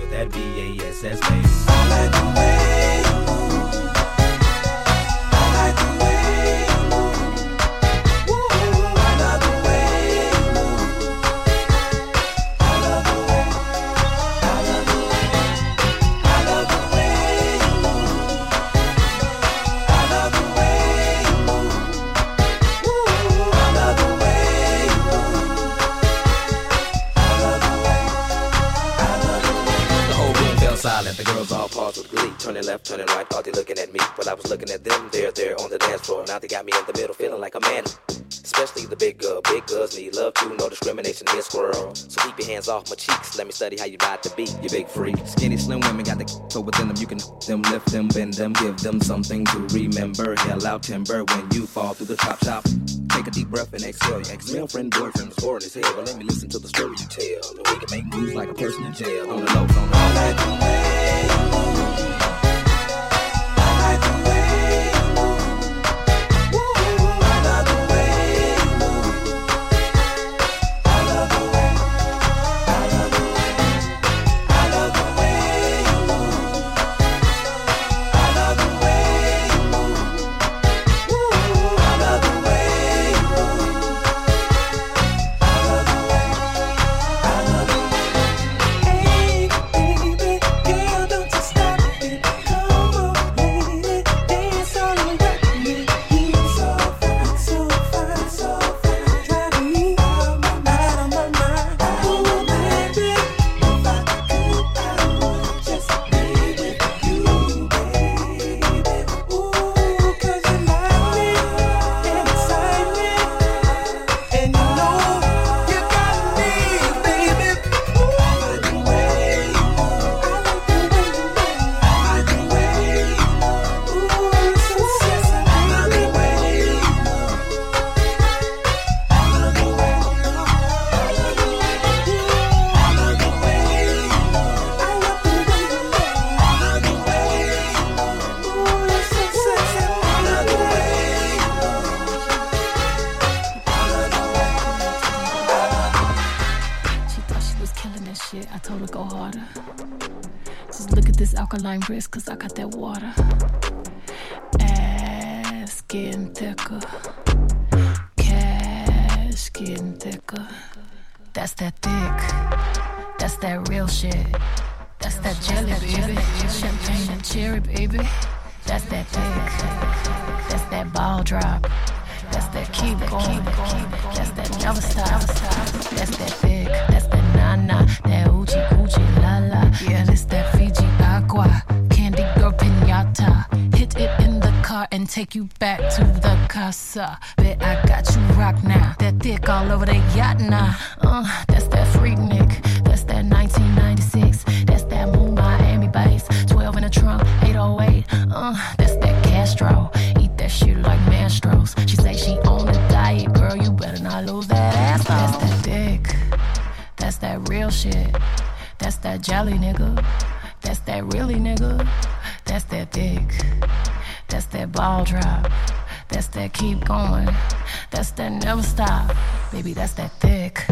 Turning right, thought they looking at me. But I was looking at them there, there on the dance floor. Now they got me in the middle, feeling like a man. Especially the big girl. Big girls need love too, no discrimination here, squirrel. So keep your hands off my cheeks. Let me study how you ride the beat, you big freak. Skinny, slim women got the so within them. You can them, lift them, bend them, give them something to remember. Hell out timber when you fall through the chop shop. Take a deep breath and exhale. Your ex-male friend, boyfriend was bored as hell. But let me listen to the story you tell. And we can make moves like a person in jail. On the low, on the low. Cause I got that water. Ass getting thicker. Cash getting thicker. That's that thick. That's that real shit. Casa. Bet I got you rock now. That thick all over the yacht now. Uh, that's that Freaknik. That's that 1996. That's that Moon Miami bass. 12 in the trunk, 808. Uh, that's that Castro. Eat that shit like Mastros. She say she on a diet, girl. You better not lose that ass. That's that dick. That's that real shit. That's that jelly nigga. That's that really nigga. That's that dick. That's that ball drop. That's that keep going. That's that never stop. Baby, that's that thick.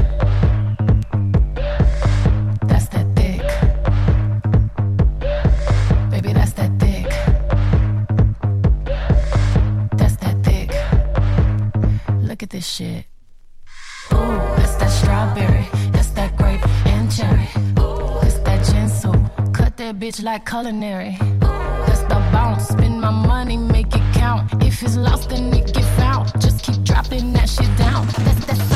That's that thick. Baby, that's that thick. That's that thick. Look at this shit. Ooh, that's that strawberry. That's that grape and cherry. Ooh, that's that. Cut that bitch like culinary. Ooh, that's the bounce. Spend my money, make it count. If it's lost, then it get found. Just keep dropping that shit down. That's that's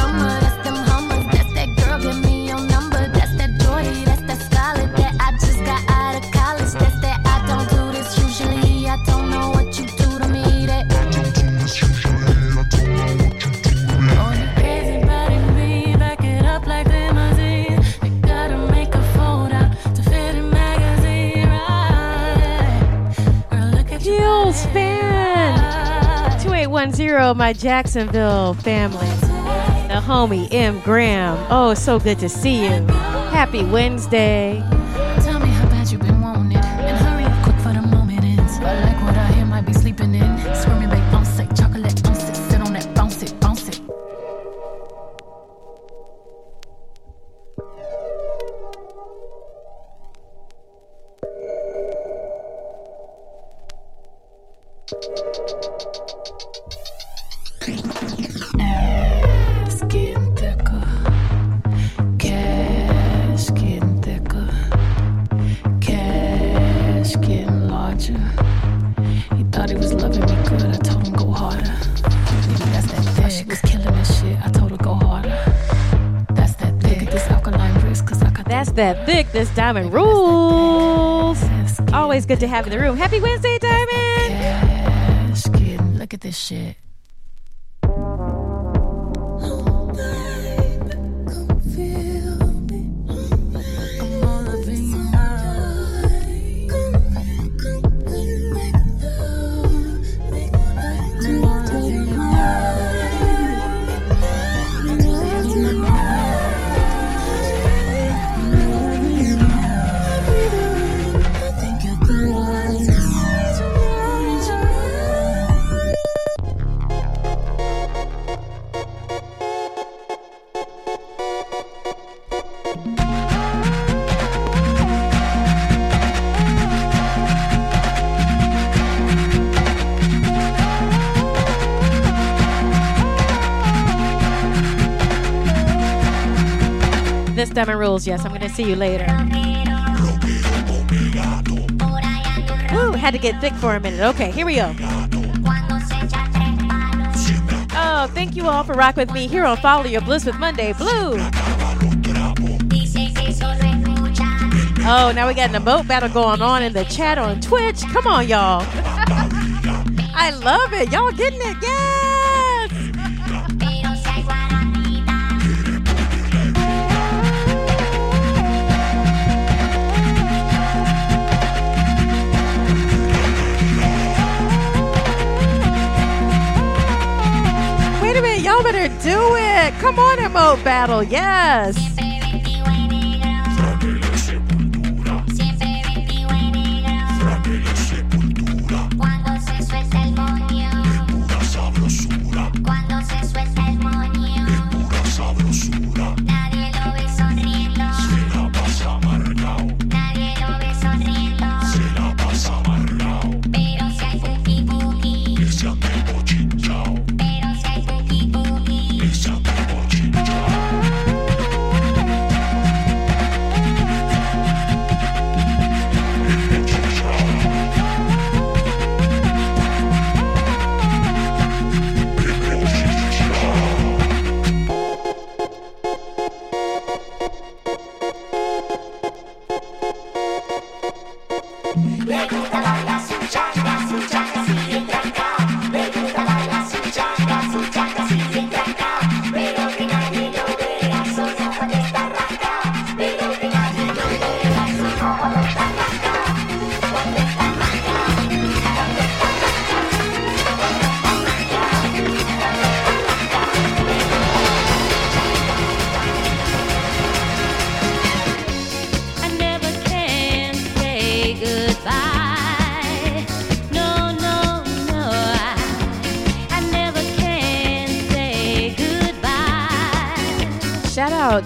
2810, my Jacksonville family. The homie M. Graham. Oh, so good to see you. Happy Wednesday. Good to have in the room. Happy Wednesday, Diamond. cash getting. Look at this shit. Yes, I'm going to see you later. Ooh, had to get thick for a minute. Okay, here we go. Oh, thank you all for rocking with me here on Follow Your Bliss with Monday Blue. Oh, now we got an emote battle going on in the chat on Twitch. Come on, y'all. *laughs* I love it. Y'all getting it. Yes. Do it. Come on, emote battle. Yes.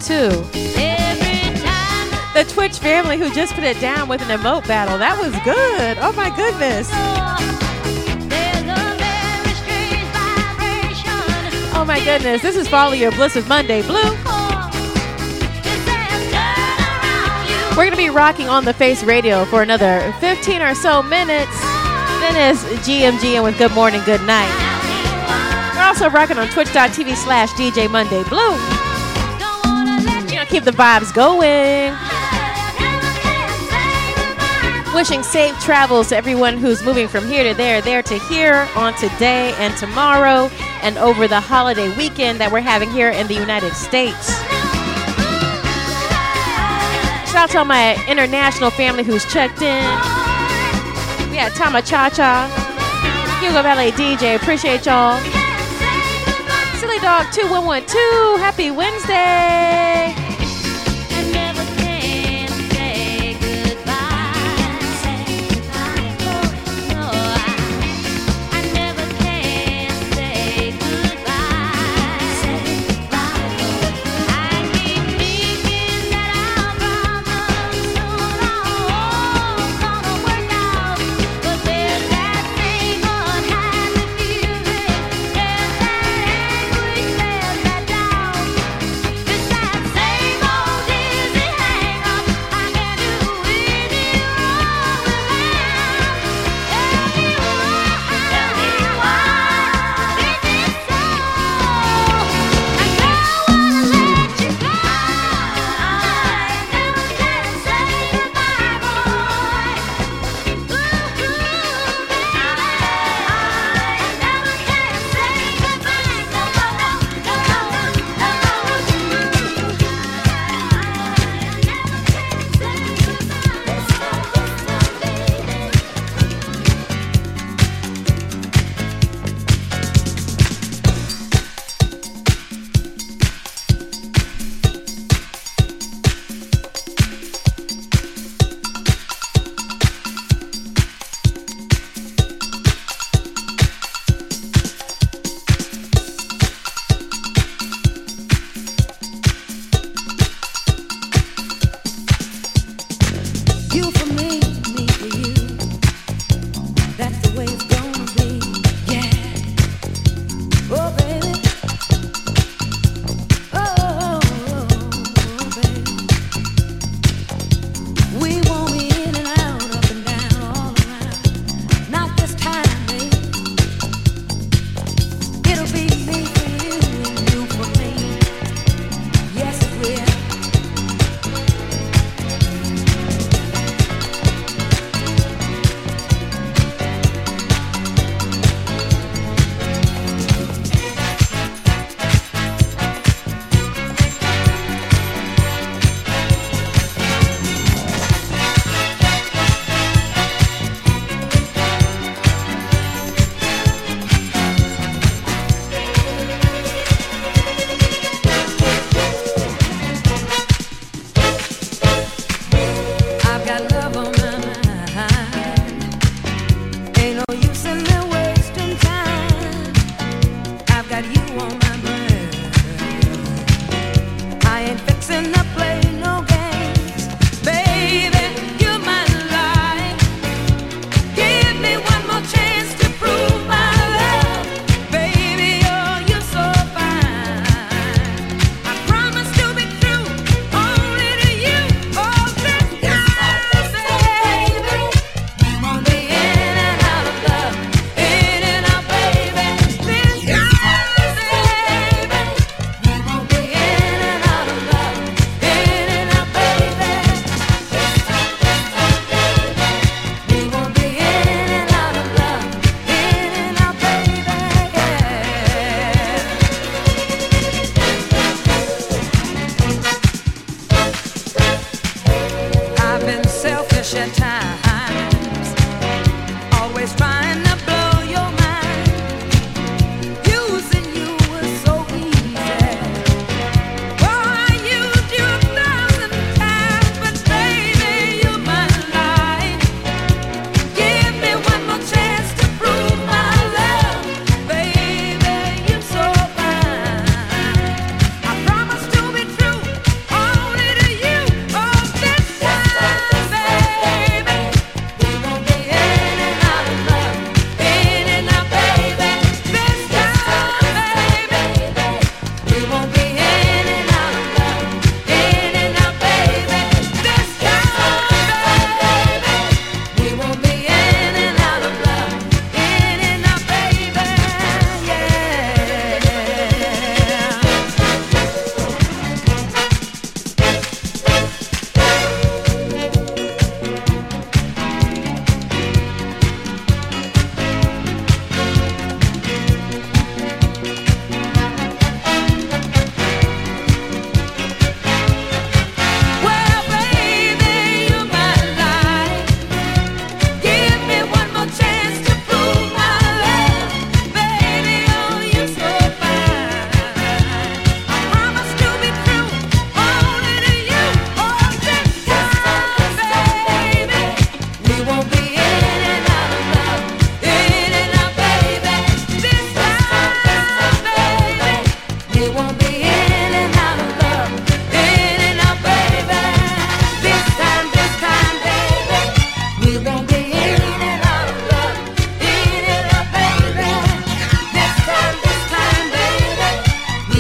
Out the Twitch family who just put it down with an emote battle. That was good. Oh my goodness. Oh my goodness. This is Follow Your Bliss with Monday Blue. We're going to be rocking on the Face Radio for another 15 or so minutes. Then it's GM GN with Good Morning, Good Night. We're also rocking on twitch.tv slash DJ Monday Blue. Keep the vibes going. Wishing safe travels to everyone who's moving from here to there, there to here on today and tomorrow and over the holiday weekend that we're having here in the United States. Shout out to all my international family who's checked in. We had Tama Cha Cha, Hugo Ballet DJ, appreciate y'all. Silly Dog 2112, happy Wednesday. You for me,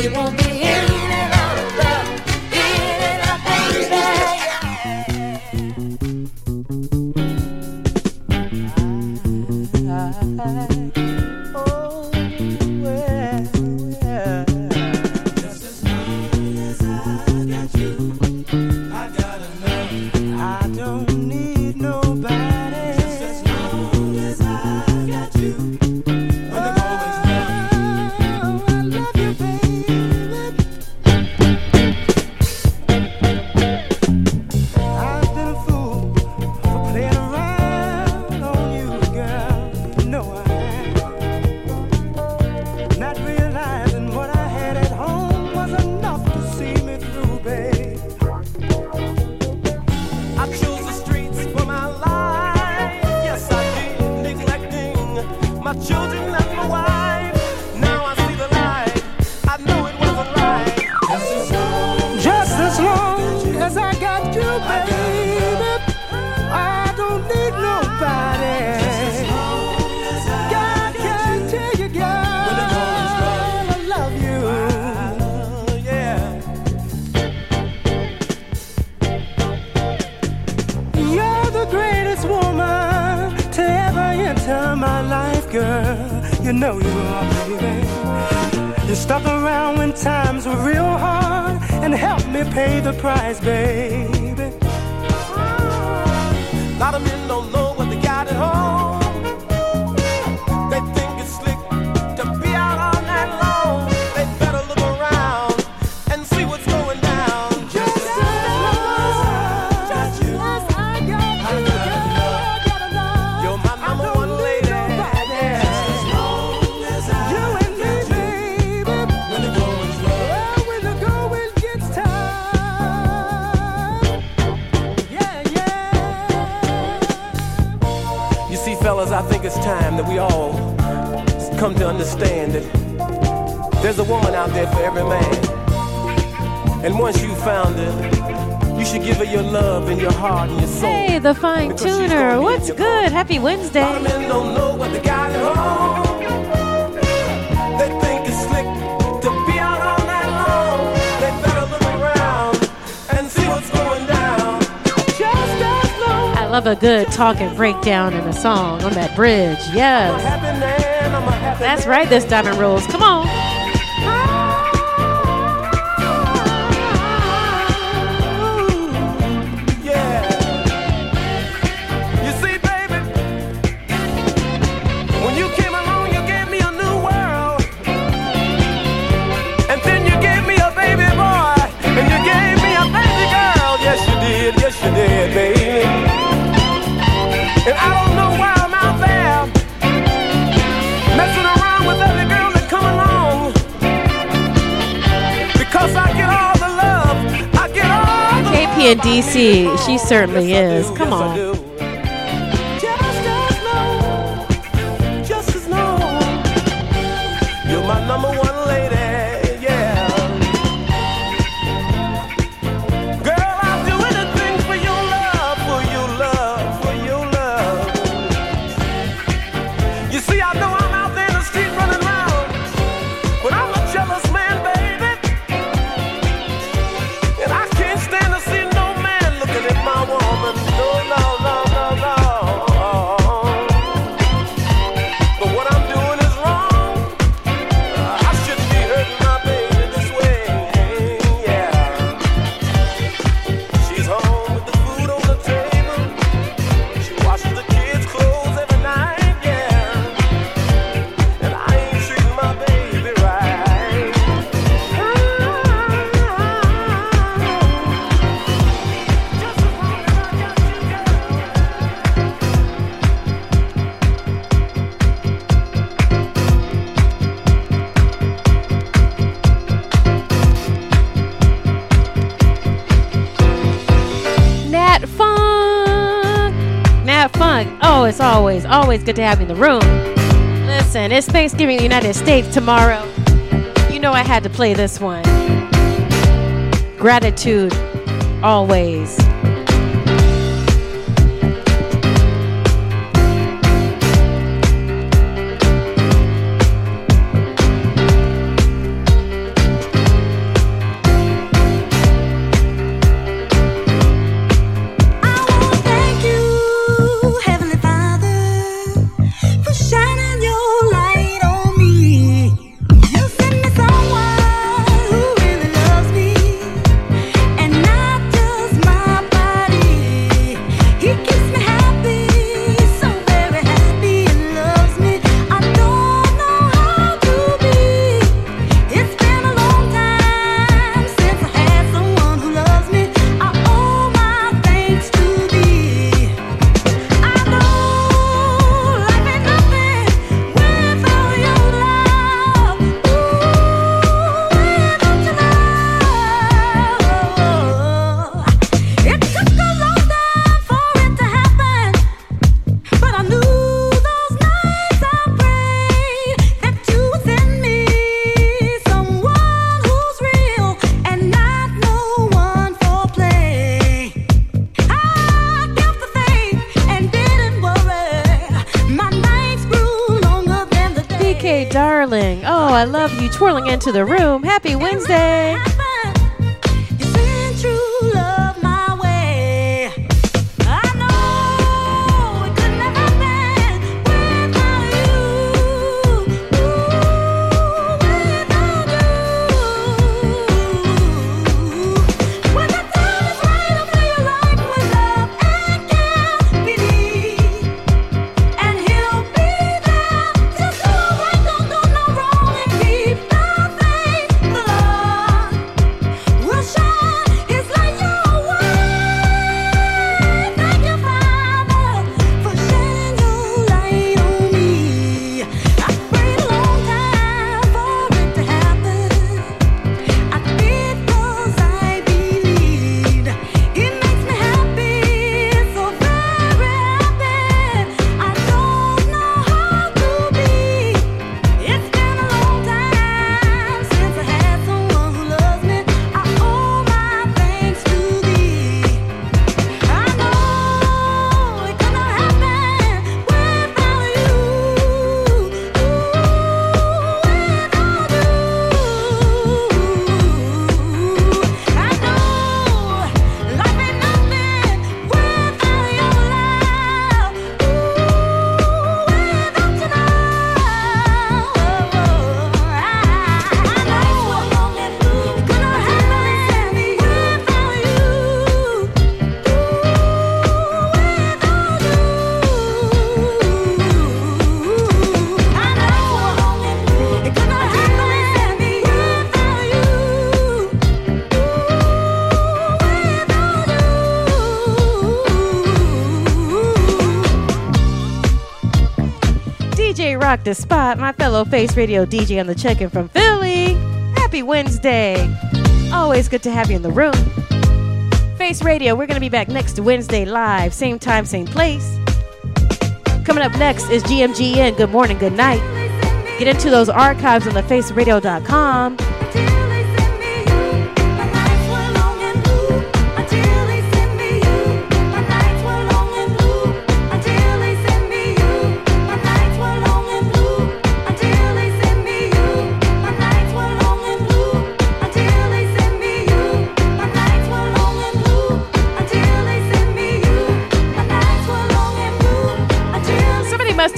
it won't be I love a good talking breakdown in a song on that bridge. Yes. That's right, this Diamond Rules. Come on. In D.C. She certainly is. Come on. always good to have you in the room. Listen, it's Thanksgiving in the United States tomorrow. You know I had to play this one. Gratitude always. Into the room. The Spot, my fellow Face Radio DJ on the check in from Philly. Happy Wednesday. Always good to have you in the room. Face Radio, we're going to be back next Wednesday live, same time, same place. Coming up next is GM GN. Good morning, good night. Get into those archives on the faceradio.com.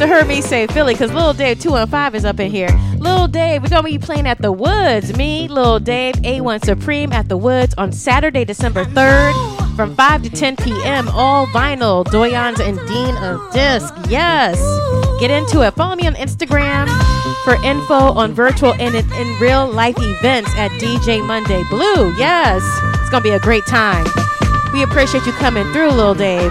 Have heard me say Philly because Little Dave 215 is up in here. Little Dave, we're going to be playing at the Woods. Me, Little Dave, A1 Supreme at the Woods on Saturday, December 3rd from 5 to 10 p.m. All vinyl, Doyons and Dean of Disc. Yes. Get into it. Follow me on Instagram for info on virtual and in, in real life events at DJ Monday Blue. Yes. It's going to be a great time. We appreciate you coming through, Little Dave.